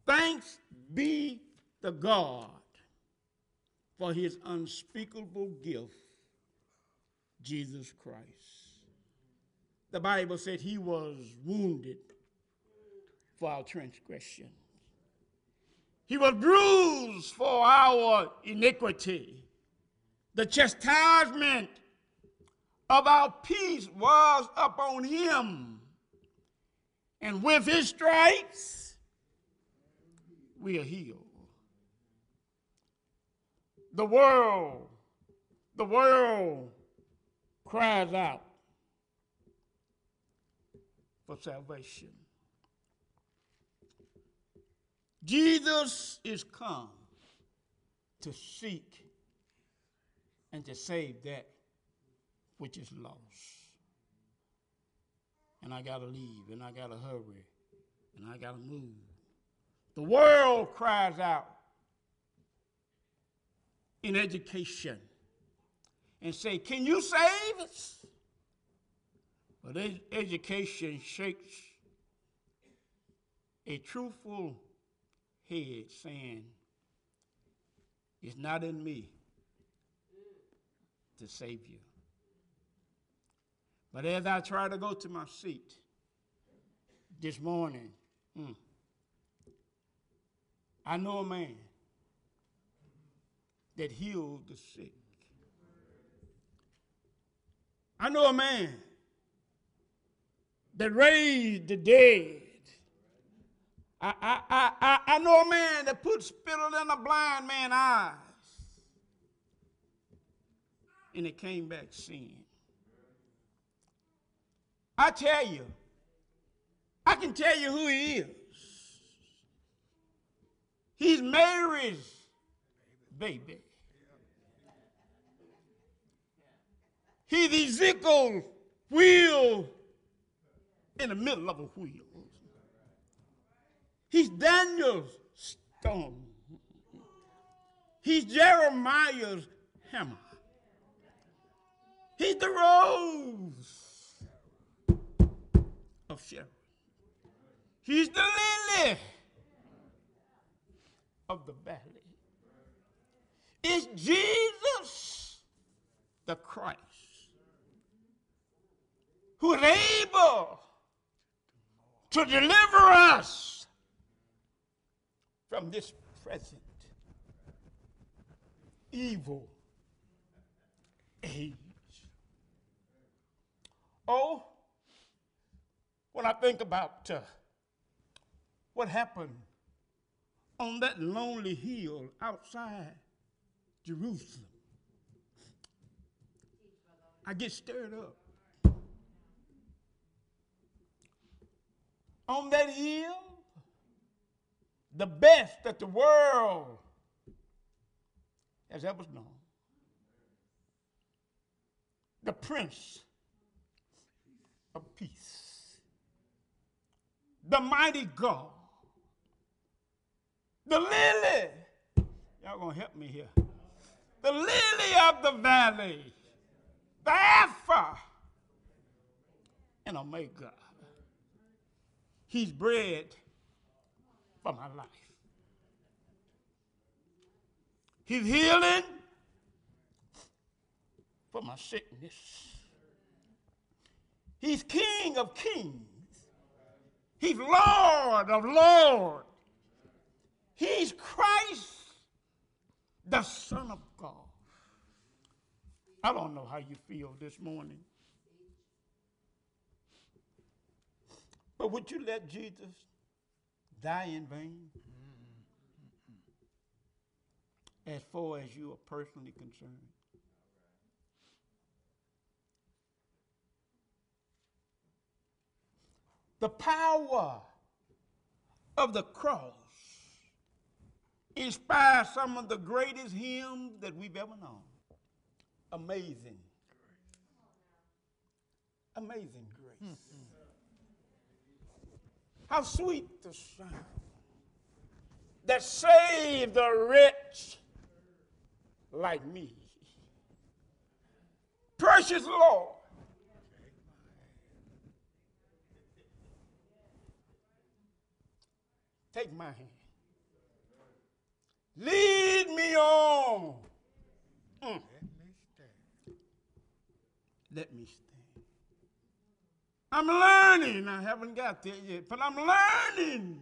Thanks be to God for his unspeakable gift, Jesus Christ. The Bible said he was wounded for our transgressions. He was bruised for our iniquity. The chastisement of our peace was upon him. And with his stripes, we are healed. The world, the world cries out for salvation. Jesus is come to seek and to save that which is lost. And I got to leave, and I got to hurry, and I got to move. The world cries out in education and say, Can you save us? But education shakes a truthful head, saying, It's not in me to save you. But as I try to go to my seat this morning, mm, I know a man that healed the sick. I know a man that raised the dead. I, I, I, I, know a man that put spittle in a blind man's eyes. And it came back seeing. I tell you, I can tell you who he is. He's Mary's baby. He's Ezekiel's wheel in the middle of a wheel. He's Daniel's stone. He's Jeremiah's hammer. He's the rose of Sharon. He's the lily of the valley. It's Jesus the Christ who is able to deliver us from this present evil age. Oh, when I think about uh, what happened on that lonely hill outside Jerusalem, I get stirred up. On that hill, the best that the world has ever known. The Prince of Peace, the mighty God, the lily. Y'all gonna help me here. The lily of the valley, the Alpha and Omega. He's bread for my life. He's healing for my sickness. He's King of kings. He's Lord of lords. He's Christ, the Son of God. I don't know how you feel this morning. But would you let Jesus die in vain? As far as you are personally concerned. The power of the cross inspires some of the greatest hymns that we've ever known. Amazing. Amazing grace. Hmm. How sweet the sound that saved a wretch like me. Precious Lord. Take my hand. Lead me on. Mm. Let me stand. I'm learning. I haven't got there yet, but I'm learning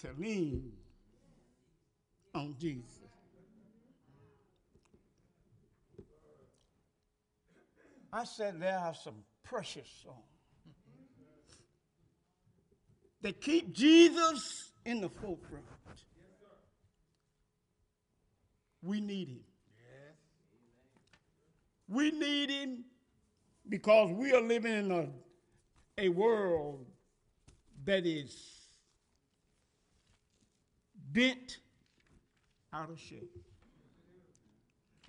to lean on Jesus. I said there are some precious songs that keep Jesus in the forefront. We need him. We need him because we are living in a, a world that is bent out of shape.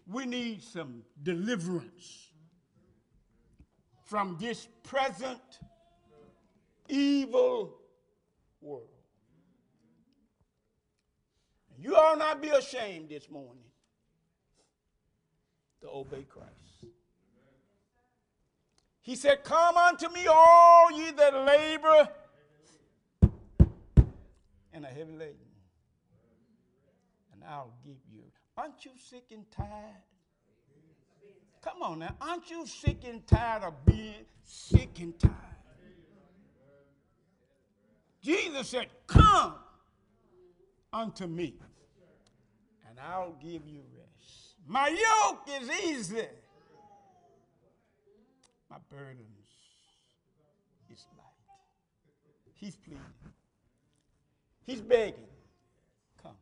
We need some deliverance from this present evil world. You all not be ashamed this morning to obey Christ. He said, Come unto me, all ye that labor and are heavy laden, and I'll give you. Aren't you sick and tired? Come on now. Aren't you sick and tired of being sick and tired? Jesus said, Come unto me, and I'll give you rest. My yoke is easy, my burdens is light. He's pleading, he's begging, Come.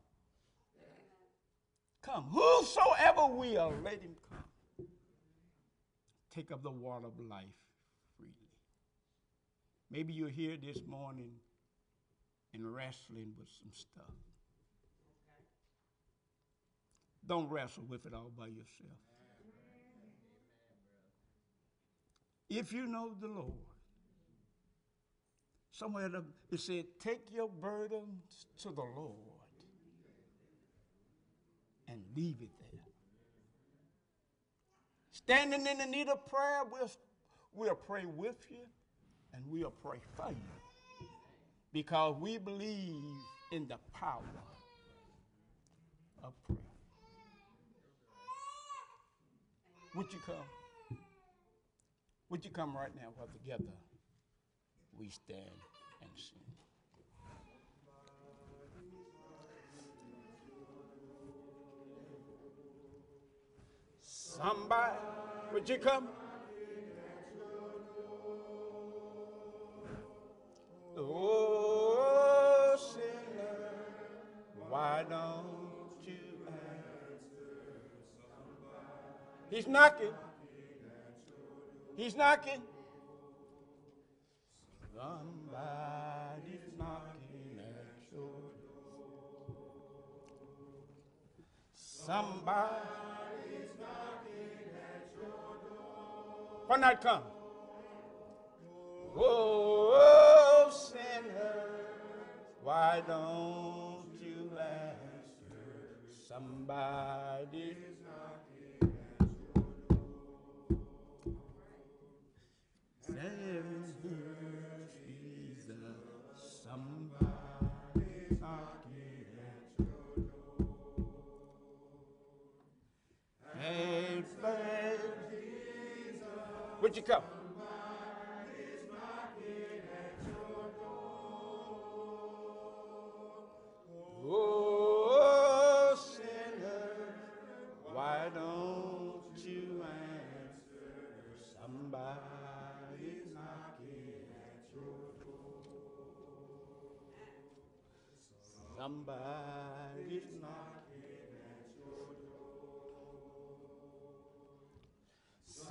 Come. Whosoever will, let him come. Take up the water of life freely. Maybe you're here this morning and wrestling with some stuff. Don't wrestle with it all by yourself. If you know the Lord, somewhere it said, take your burdens to the Lord and leave it there. Standing in the need of prayer, we'll, we'll pray with you and we'll pray for you because we believe in the power of prayer. Would you come? Would you come right now while together we stand and sing? Somebody, would you come? Oh, sinner, why don't you answer? He's knocking. He's knocking. Somebody's knocking at your door. Somebody's knocking at your door. Why not come? Oh, sinner, why don't you answer? Somebody's would you come?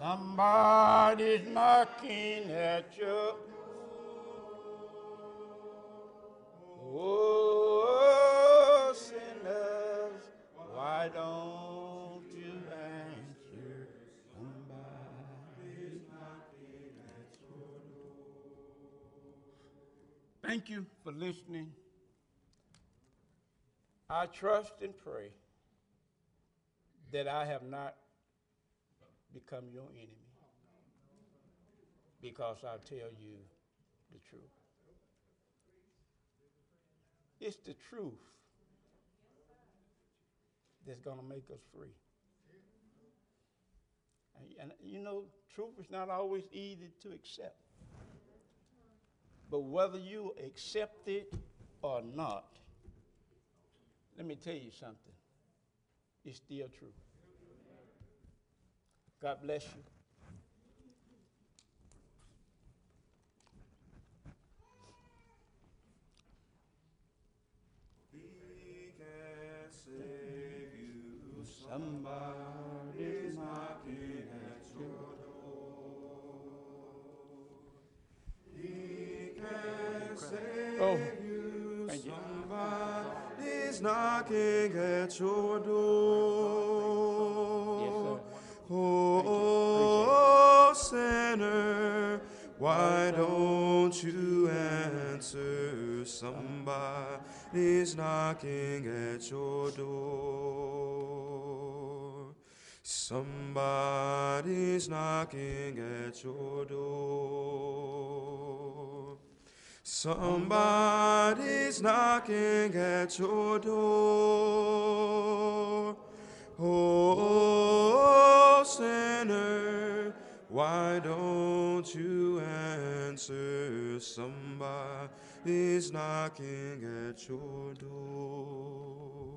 Somebody's knocking at your Oh, sinners, why don't you answer? Somebody's knocking at your door. Thank you for listening. I trust and pray that I have not become your enemy because I tell you the truth. It's the truth that's going to make us free. And, and you know, truth is not always easy to accept. But whether you accept it or not, let me tell you something. It's still true. God bless you. Oh, he can save you. Somebody's knocking at your door. He can save Oh, you. thank you. Somebody's knocking at your door. Oh, Sir. Oh, sinner, why don't you answer? answer. Somebody's knocking at your door. Somebody's knocking at your door. Somebody's knocking at your door. Oh, sinner, why don't you answer? Somebody's knocking at your door.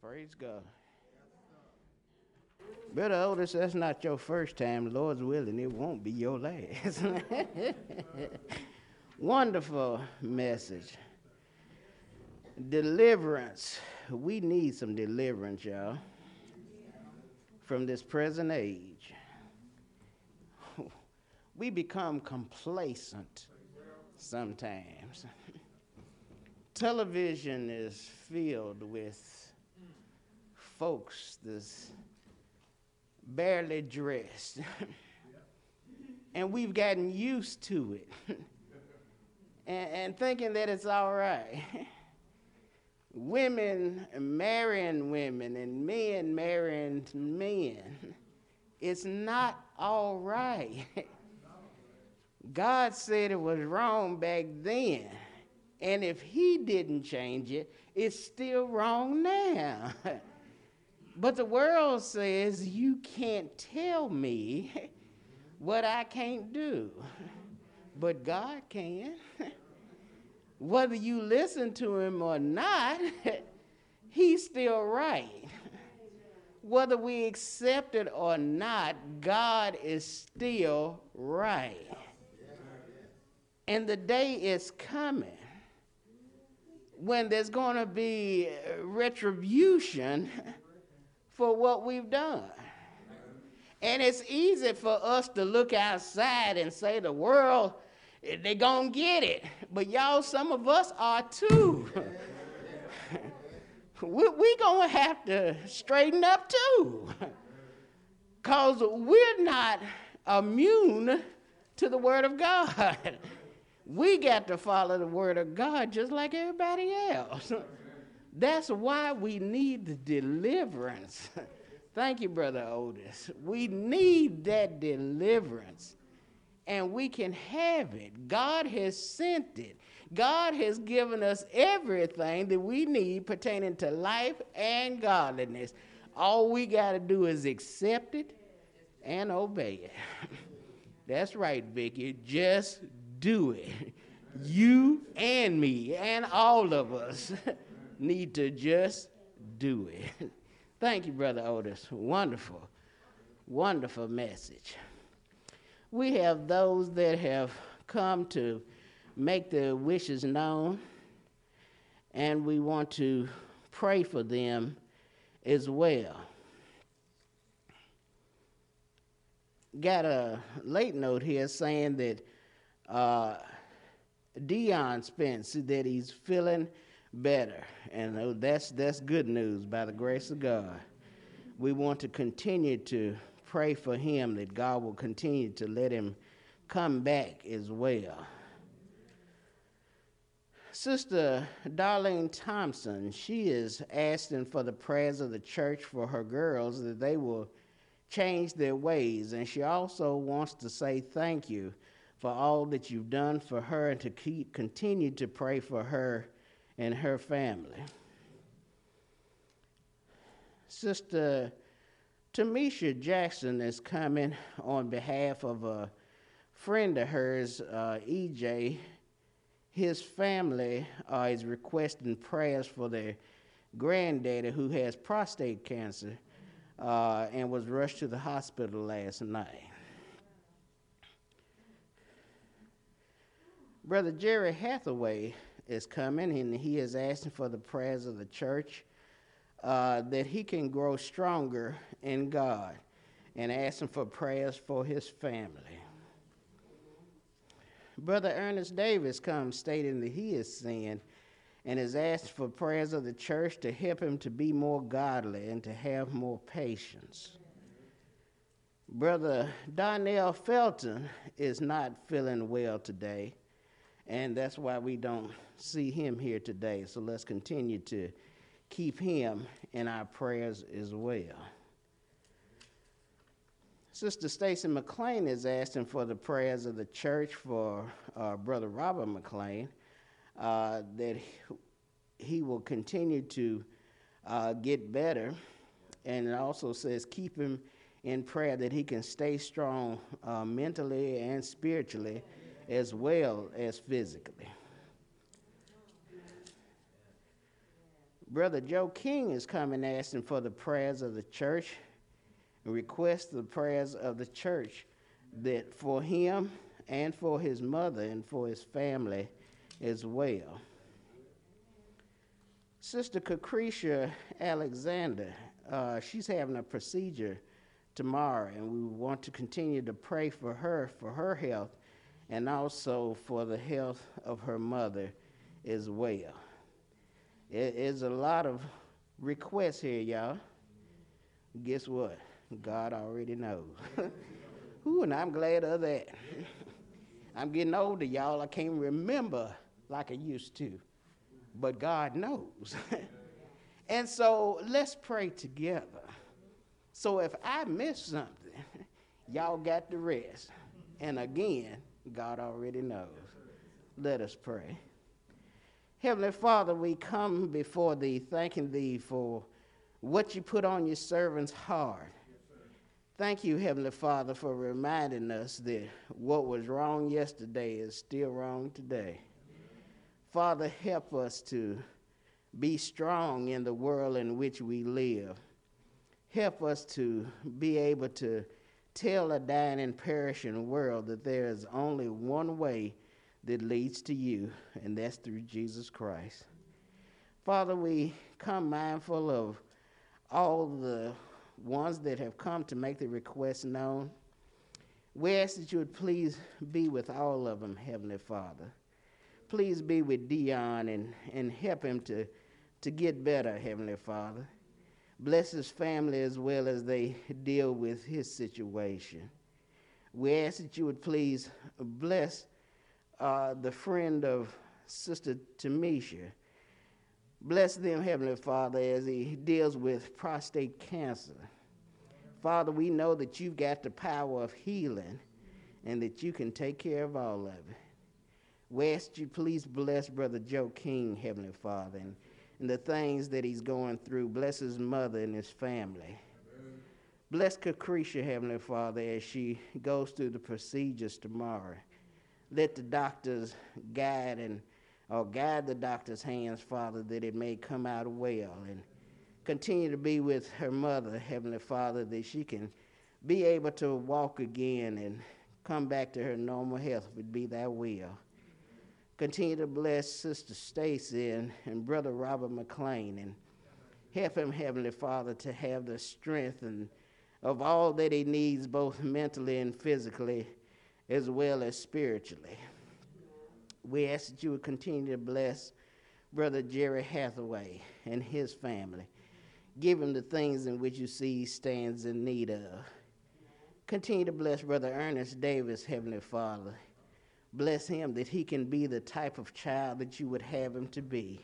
Praise God. Brother Otis, that's not your first time. Lord's willing, it won't be your last. <laughs> Wonderful message. Deliverance. We need some deliverance, y'all, from this present age. We become complacent sometimes. Television is filled with folks that's barely dressed. and we've gotten used to it <laughs> and, and, thinking that it's all right. <laughs> women marrying women and men marrying men. It's not all right. God said it was wrong back then. And if He didn't change it, it's still wrong now. <laughs> But the world says you can't tell me <laughs> what I can't do. But God can. <laughs> Whether you listen to him or not, <laughs> he's still right. <laughs> Whether we accept it or not, God is still right. And the day is coming when there's going to be retribution <laughs> for what we've done. And it's easy for us to look outside and say the world, they're going to get it. But y'all, some of us are too. <laughs> We going to have to straighten up too. <laughs> Because we're not immune to the Word of God. <laughs> We got to follow the Word of God just like everybody else. That's why we need the deliverance. Thank you, Brother Otis. We need that deliverance, and we can have it. God has sent it. God has given us everything that we need pertaining to life and godliness. All we got to do is accept it and obey it. <laughs> That's right, Vicki. Just do it. You and me and all of us. <laughs> need to just do it. <laughs> Thank you, Brother Otis. Wonderful, wonderful message. We have those that have come to make their wishes known, and we want to pray for them as well. Got a late note here saying that uh, Dion Spence that he's feeling better. And that's, that's good news by the grace of God. We want to continue to pray for him that God will continue to let him come back as well. Sister Darlene Thompson, she is asking for the prayers of the church for her girls that they will change their ways. And she also wants to say thank you for all that you've done for her and to keep continue to pray for her and her family. Sister Tamisha Jackson is coming on behalf of a friend of hers, uh, EJ. His family uh, is requesting prayers for their granddaddy who has prostate cancer uh, and was rushed to the hospital last night. Brother Jerry Hathaway is coming, and he is asking for the prayers of the church uh, that he can grow stronger in God and asking for prayers for his family. Brother Ernest Davis comes stating that he is sin and is asked for prayers of the church to help him to be more godly and to have more patience. Brother Donnell Felton is not feeling well today, and that's why we don't see him here today. So let's continue to keep him in our prayers as well. Sister Stacy McLean is asking for the prayers of the church for uh, Brother Robert McLean, uh, that he will continue to uh, get better. And it also says, keep him in prayer that he can stay strong uh, mentally and spiritually as well as physically. Brother Joe King is coming asking for the prayers of the church request the prayers of the church that for him and for his mother and for his family as well. Sister Cacricia Alexander, uh, she's having a procedure tomorrow, and we want to continue to pray for her, for her health, and also for the health of her mother as well. Is a lot of requests here, y'all. Guess what? God already knows. <laughs> Ooh, and I'm glad of that. <laughs> I'm getting older, y'all. I can't remember like I used to, but God knows. <laughs> and so let's pray together. So if I miss something, y'all got the rest. And again, God already knows. Let us pray. Heavenly Father, we come before Thee, thanking Thee for what you put on your servant's heart Thank you, Heavenly Father, for reminding us that what was wrong yesterday is still wrong today. Father, help us to be strong in the world in which we live. Help us to be able to tell a dying and perishing world that there is only one way that leads to you, and that's through Jesus Christ. Father, we come mindful of all the ones that have come to make the request known. We ask that you would please be with all of them, Heavenly Father. Please be with Dion and, and help him to, to get better, Heavenly Father. Bless his family as well as they deal with his situation. We ask that you would please bless uh, the friend of Sister Tamisha Bless them, Heavenly Father, as he deals with prostate cancer. Father, we know that you've got the power of healing and that you can take care of all of it. We ask you please bless Brother Joe King, Heavenly Father, and, and the things that he's going through. Bless his mother and his family. Amen. Bless Cacricia, Heavenly Father, as she goes through the procedures tomorrow. Let the doctors guide and or guide the doctor's hands, Father, that it may come out well. And continue to be with her mother, Heavenly Father, that she can be able to walk again and come back to her normal health, if it be thy will. Continue to bless Sister Stacy and, and Brother Robert McLean and help him, Heavenly Father, to have the strength and of all that he needs, both mentally and physically, as well as spiritually we ask that you would continue to bless Brother Jerry Hathaway and his family. Give him the things in which you see he stands in need of. Continue to bless Brother Ernest Davis, Heavenly Father. Bless him that he can be the type of child that you would have him to be.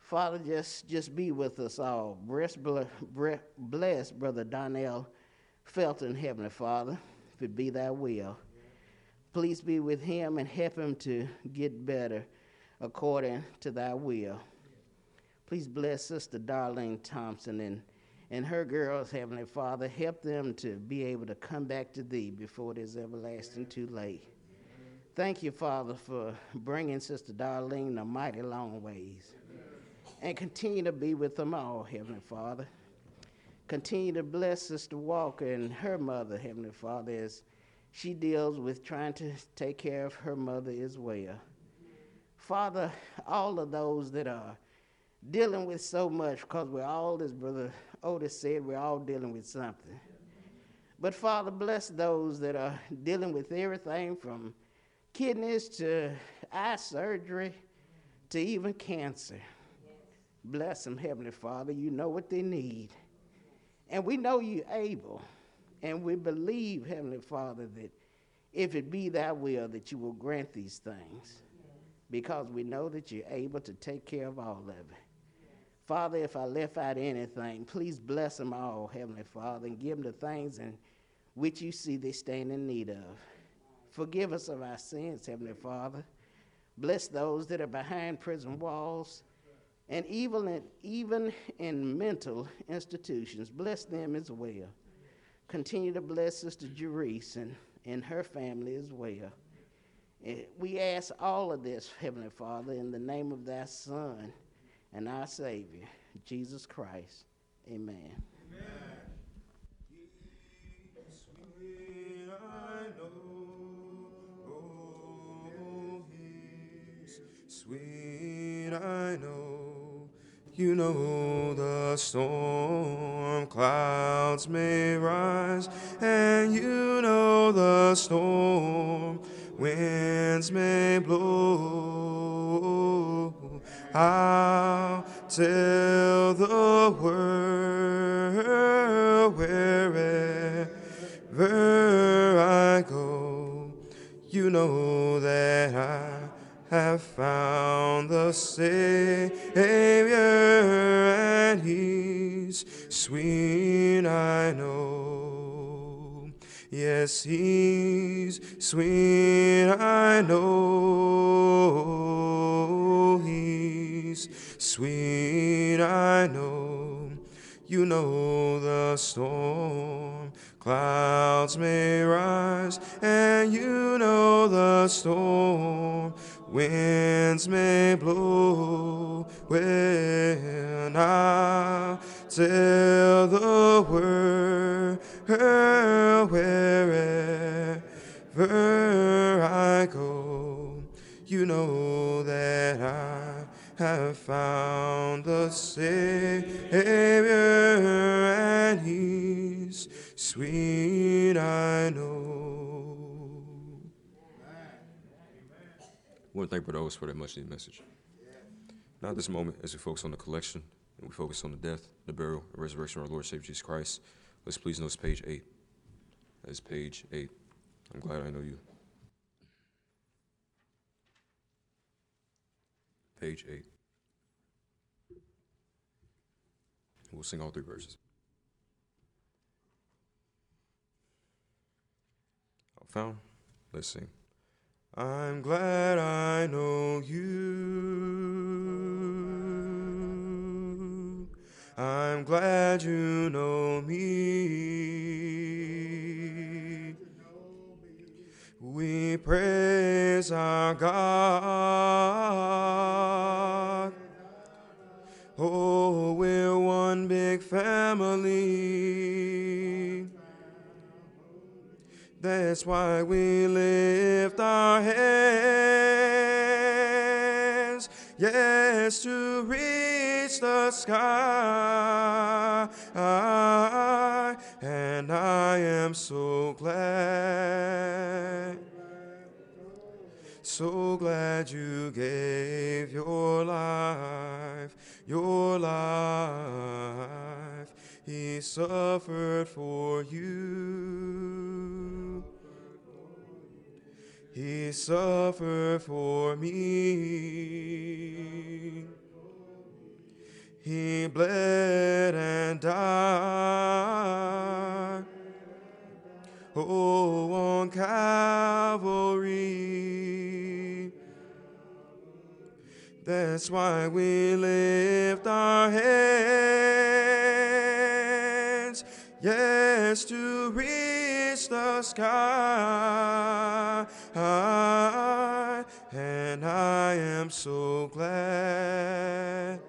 Father, just, just be with us all. Bless, bless Brother Donnell Felton, Heavenly Father, if it be thy will. Please be with him and help him to get better according to thy will. Please bless Sister Darlene Thompson and, and her girls, Heavenly Father. Help them to be able to come back to thee before it is everlasting too late. Thank you, Father, for bringing Sister Darlene a mighty long ways. And continue to be with them all, Heavenly Father. Continue to bless Sister Walker and her mother, Heavenly Father, as she deals with trying to take care of her mother as well. Father, all of those that are dealing with so much, because we're all, as Brother Otis said, we're all dealing with something. But Father, bless those that are dealing with everything from kidneys to eye surgery to even cancer. Bless them, Heavenly Father. You know what they need. And we know you're able. And we believe, Heavenly Father, that if it be thy will, that you will grant these things because we know that you're able to take care of all of it. Father, if I left out anything, please bless them all, Heavenly Father, and give them the things in which you see they stand in need of. Forgive us of our sins, Heavenly Father. Bless those that are behind prison walls and even in, even in mental institutions. Bless them as well. Continue to bless Sister Jerice and, and her family as well. And we ask all of this, Heavenly Father, in the name of thy Son and our Savior, Jesus Christ. Amen. Sweet, I know, oh, oh, you know the storm clouds may rise, and you know the storm winds may blow. I'll tell the world wherever I go. You know that I have found the Savior, and He's sweet, I know. Yes, He's sweet, I know. He's sweet, I know. You know the storm clouds may rise, and you know the storm winds may blow. When I tell the world wherever I go, you know that I have found the Savior, and He's sweet, I know. Want to thank Brother Otis for that much needed message. Now, at this moment, as we focus on the collection and we focus on the death, the burial, and resurrection of our Lord Savior Jesus Christ, let's please notice page 8. That is page 8. I'm glad I know you. Page 8. We'll sing all three verses. Found? Let's sing. I'm glad I know you. I'm glad you know me. We praise our God. Oh, we're one big family. That's why we lift our hands, yes, to reach the sky. And I am so glad, so glad you gave your life, your life. He suffered for you. He suffered for me. He bled and died. Oh, on Calvary. That's why we lift our hands, yes, to reach the sky. And I am so glad,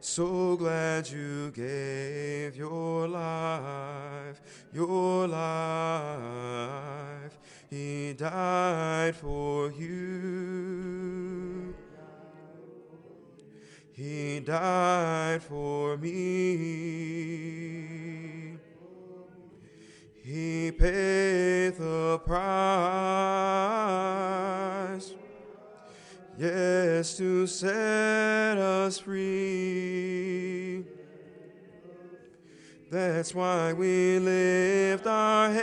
so glad you gave your life, your life. He died for you. He died for me. He paid the price. Yes, to set us free. That's why we lift our hands,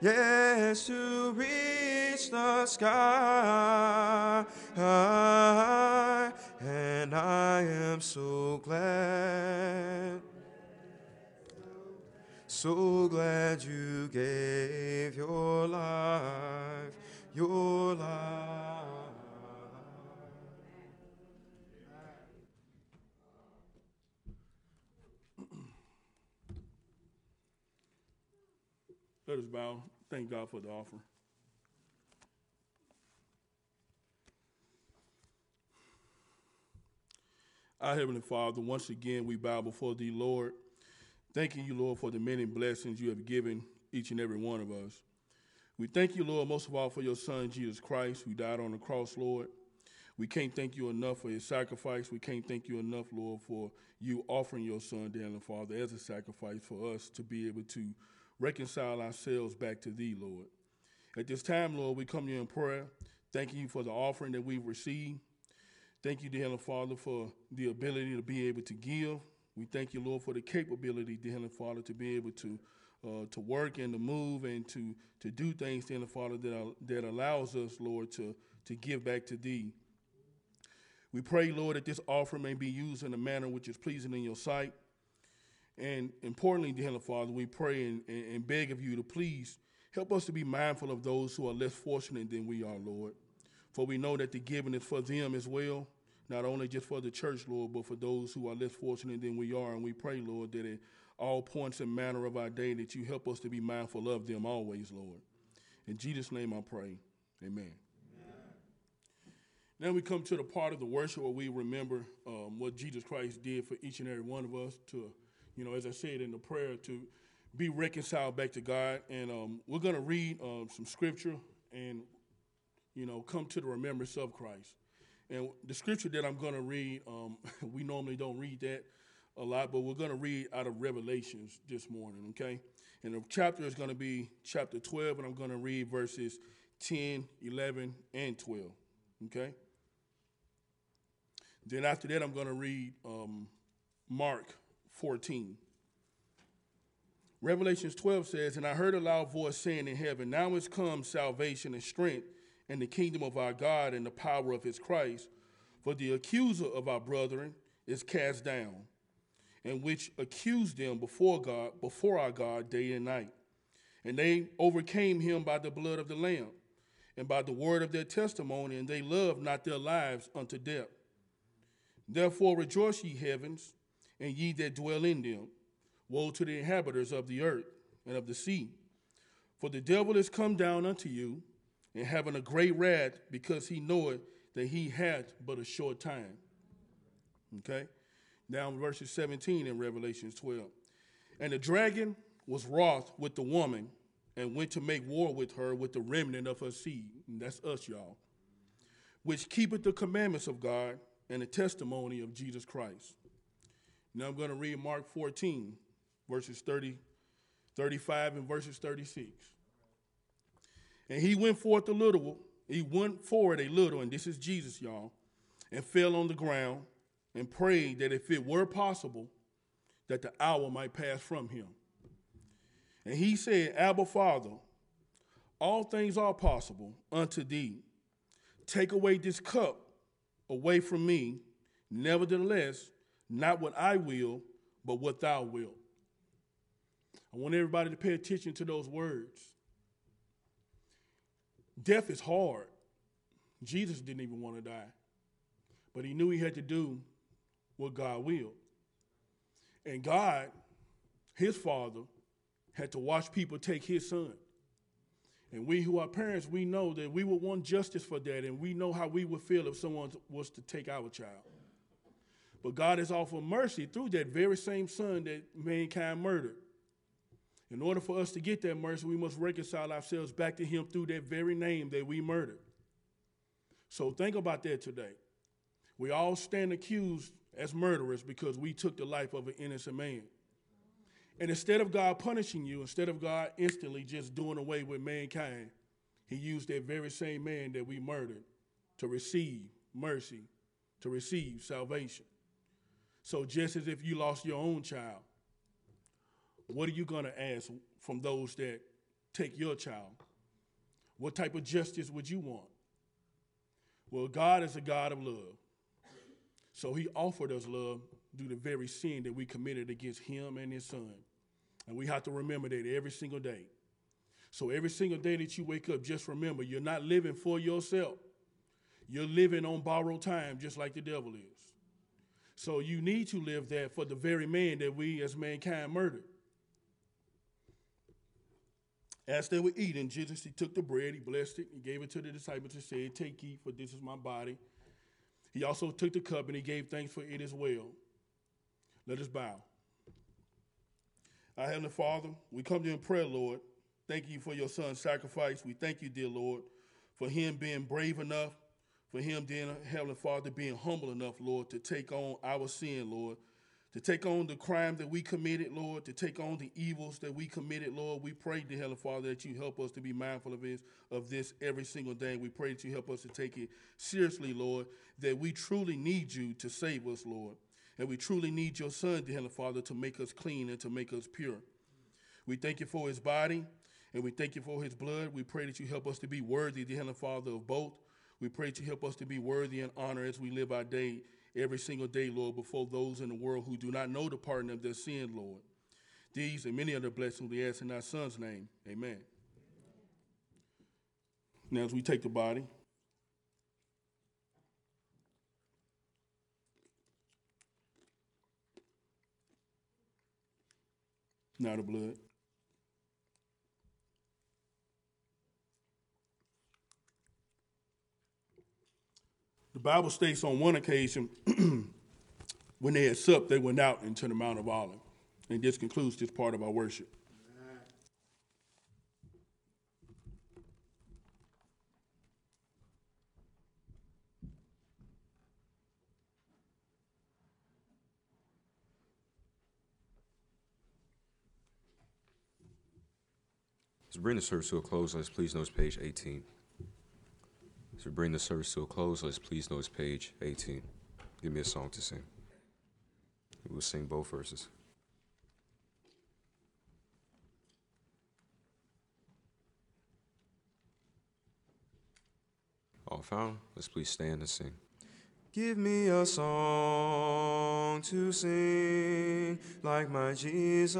yes, to reach the sky. And I am so glad, so glad you gave your life, your life. Let us bow. Thank God for the offering. Our Heavenly Father, once again we bow before Thee, Lord, thanking you, Lord, for the many blessings you have given each and every one of us. We thank you, Lord, most of all for your Son, Jesus Christ, who died on the cross, Lord. We can't thank you enough for his sacrifice. We can't thank you enough, Lord, for you offering your Son, dear Father, as a sacrifice for us to be able to reconcile ourselves back to thee, Lord. At this time, Lord, we come to you in prayer, thanking you for the offering that we've received. Thank you, dear Heavenly Father, for the ability to be able to give. We thank you, Lord, for the capability, dear Heavenly Father, to be able to uh, to work and to move and to to do things, dear Heavenly Father, that uh, that allows us, Lord, to to give back to Thee. We pray, Lord, that this offering may be used in a manner which is pleasing in Your sight. And importantly, dear Heavenly Father, we pray and, and beg of You to please help us to be mindful of those who are less fortunate than we are, Lord. For we know that the giving is for them as well, not only just for the church, Lord, but for those who are less fortunate than we are. And we pray, Lord, that at all points and manner of our day, that you help us to be mindful of them always, Lord. In Jesus' name I pray. Amen. Now we come to the part of the worship where we remember um, what Jesus Christ did for each and every one of us to, you know, as I said in the prayer, to be reconciled back to God. And um, we're going to read um, some scripture and, you know, come to the remembrance of Christ. And the scripture that I'm going to read, um, <laughs> we normally don't read that a lot, but we're going to read out of Revelations this morning, okay? And the chapter is going to be chapter 12, and I'm going to read verses 10, 11, and 12, okay? Then after that, I'm going to read um, Mark 14. Revelations 12 says, And I heard a loud voice saying in heaven, Now is come salvation and strength and the kingdom of our God and the power of his Christ. For the accuser of our brethren is cast down, and which accused them before God, before our God, day and night. And they overcame him by the blood of the Lamb, and by the word of their testimony, and they loved not their lives unto death. Therefore rejoice, ye heavens, and ye that dwell in them. Woe to the inhabitants of the earth and of the sea. For the devil is come down unto you, and having a great wrath, because he knoweth that he hath but a short time. Okay? Now verses 17 in Revelations 12. And the dragon was wroth with the woman, and went to make war with her with the remnant of her seed. And that's us, y'all. Which keepeth the commandments of God and the testimony of Jesus Christ. Now I'm going to read Mark 14, verses 30, 35, and verses 36. And he went forth a little, he went forward a little, and this is Jesus, y'all, and fell on the ground and prayed that if it were possible, that the hour might pass from him. And he said, Abba, Father, all things are possible unto thee. Take away this cup away from me. Nevertheless, not what I will, but what thou wilt. I want everybody to pay attention to those words. Death is hard. Jesus didn't even want to die, but he knew he had to do what God willed. And God, his father, had to watch people take his son. And we who are parents, we know that we would want justice for that, and we know how we would feel if someone was to take our child. But God has offered mercy through that very same son that mankind murdered. In order for us to get that mercy, we must reconcile ourselves back to Him through that very name that we murdered. So think about that today. We all stand accused as murderers because we took the life of an innocent man. And instead of God punishing you, instead of God instantly just doing away with mankind, He used that very same man that we murdered to receive mercy, to receive salvation. So just as if you lost your own child, what are you going to ask from those that take your child? What type of justice would you want? Well, God is a God of love. So he offered us love due to the very sin that we committed against him and his son. And we have to remember that every single day. So every single day that you wake up, just remember you're not living for yourself. You're living on borrowed time, just like the devil is. So you need to live that for the very man that we as mankind murdered. As they were eating, Jesus, he took the bread, he blessed it, he gave it to the disciples and said, Take, eat, for this is my body. He also took the cup and he gave thanks for it as well. Let us bow. Our Heavenly Father, we come to you in prayer, Lord. Thank you for your son's sacrifice. We thank you, dear Lord, for him being brave enough, for him, dear Heavenly Father, being humble enough, Lord, to take on our sin, Lord, to take on the crime that we committed, Lord, to take on the evils that we committed, Lord. We pray, dear Heavenly Father, that you help us to be mindful of this, of this every single day. We pray that you help us to take it seriously, Lord, that we truly need you to save us, Lord. And we truly need your Son, dear Heavenly Father, to make us clean and to make us pure. We thank you for his body and we thank you for his blood. We pray that you help us to be worthy, dear Heavenly Father, of both. We pray that you help us to be worthy and honor as we live our day every single day, Lord, before those in the world who do not know the pardon of their sin, Lord. These and many other blessings we ask in our Son's name. Amen. Now, as we take the body, now the blood. The Bible states on one occasion, <clears throat> when they had supped, they went out into the Mount of Olives. And this concludes this part of our worship. To bring the service to a close, let's please notice page 18. To bring the service to a close, let's please notice page 18. Give me a song to sing. We'll sing both verses. All found? Let's please stand and sing. Give me a song to sing like my Jesus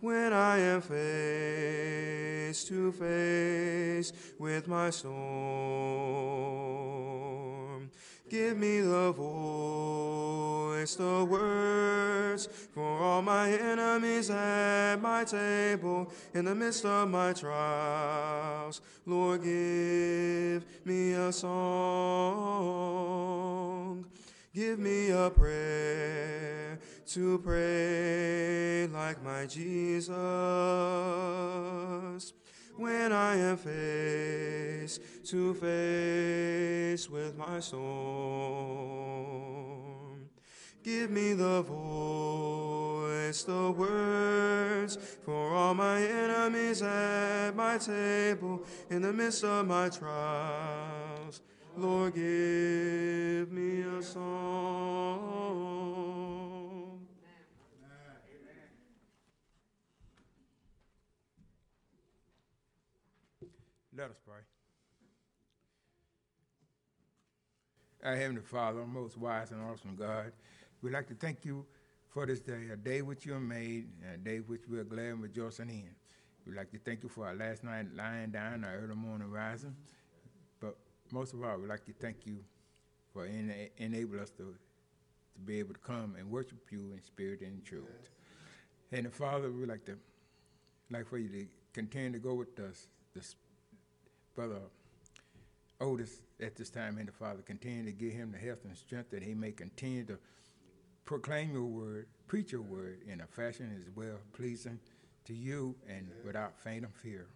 when I am face to face with my storm. Give me the voice, the words for all my enemies at my table in the midst of my trials. Lord, give me a song. Give me a prayer to pray like my Jesus when I am face to face with my storm. Give me the voice, the words for all my enemies at my table in the midst of my trials. Lord, give me a song. Let us pray. Our Heavenly Father, most wise and awesome God, we'd like to thank you for this day, a day which you have made, a day which we are glad and rejoicing in. We'd like to thank you for our last night lying down, our early morning rising. But most of all, we'd like to thank you for ena- enabling us to, to be able to come and worship you in spirit and in truth. And Father, we'd like to like for you to continue to go with us, this brother Otis at this time, and the Father, continue to give him the health and strength that he may continue to proclaim your word, preach your word in a fashion as well pleasing to you and without faint of fear.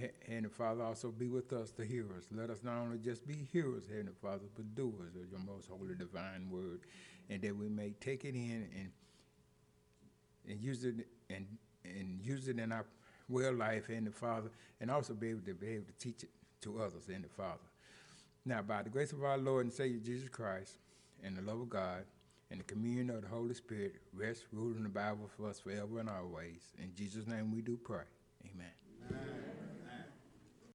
Ha- And the Father also be with us, the hearers. Let us not only just be hearers, Heavenly Father, but doers of your most holy divine word, and that we may take it in and and use it and and use it in our well life in the Father, and also be able to be able to teach it to others in the Father. Now, by the grace of our Lord and Savior Jesus Christ, and the love of God and the communion of the Holy Spirit rest, rule, and abide with us forever and always. In Jesus' name we do pray. Amen.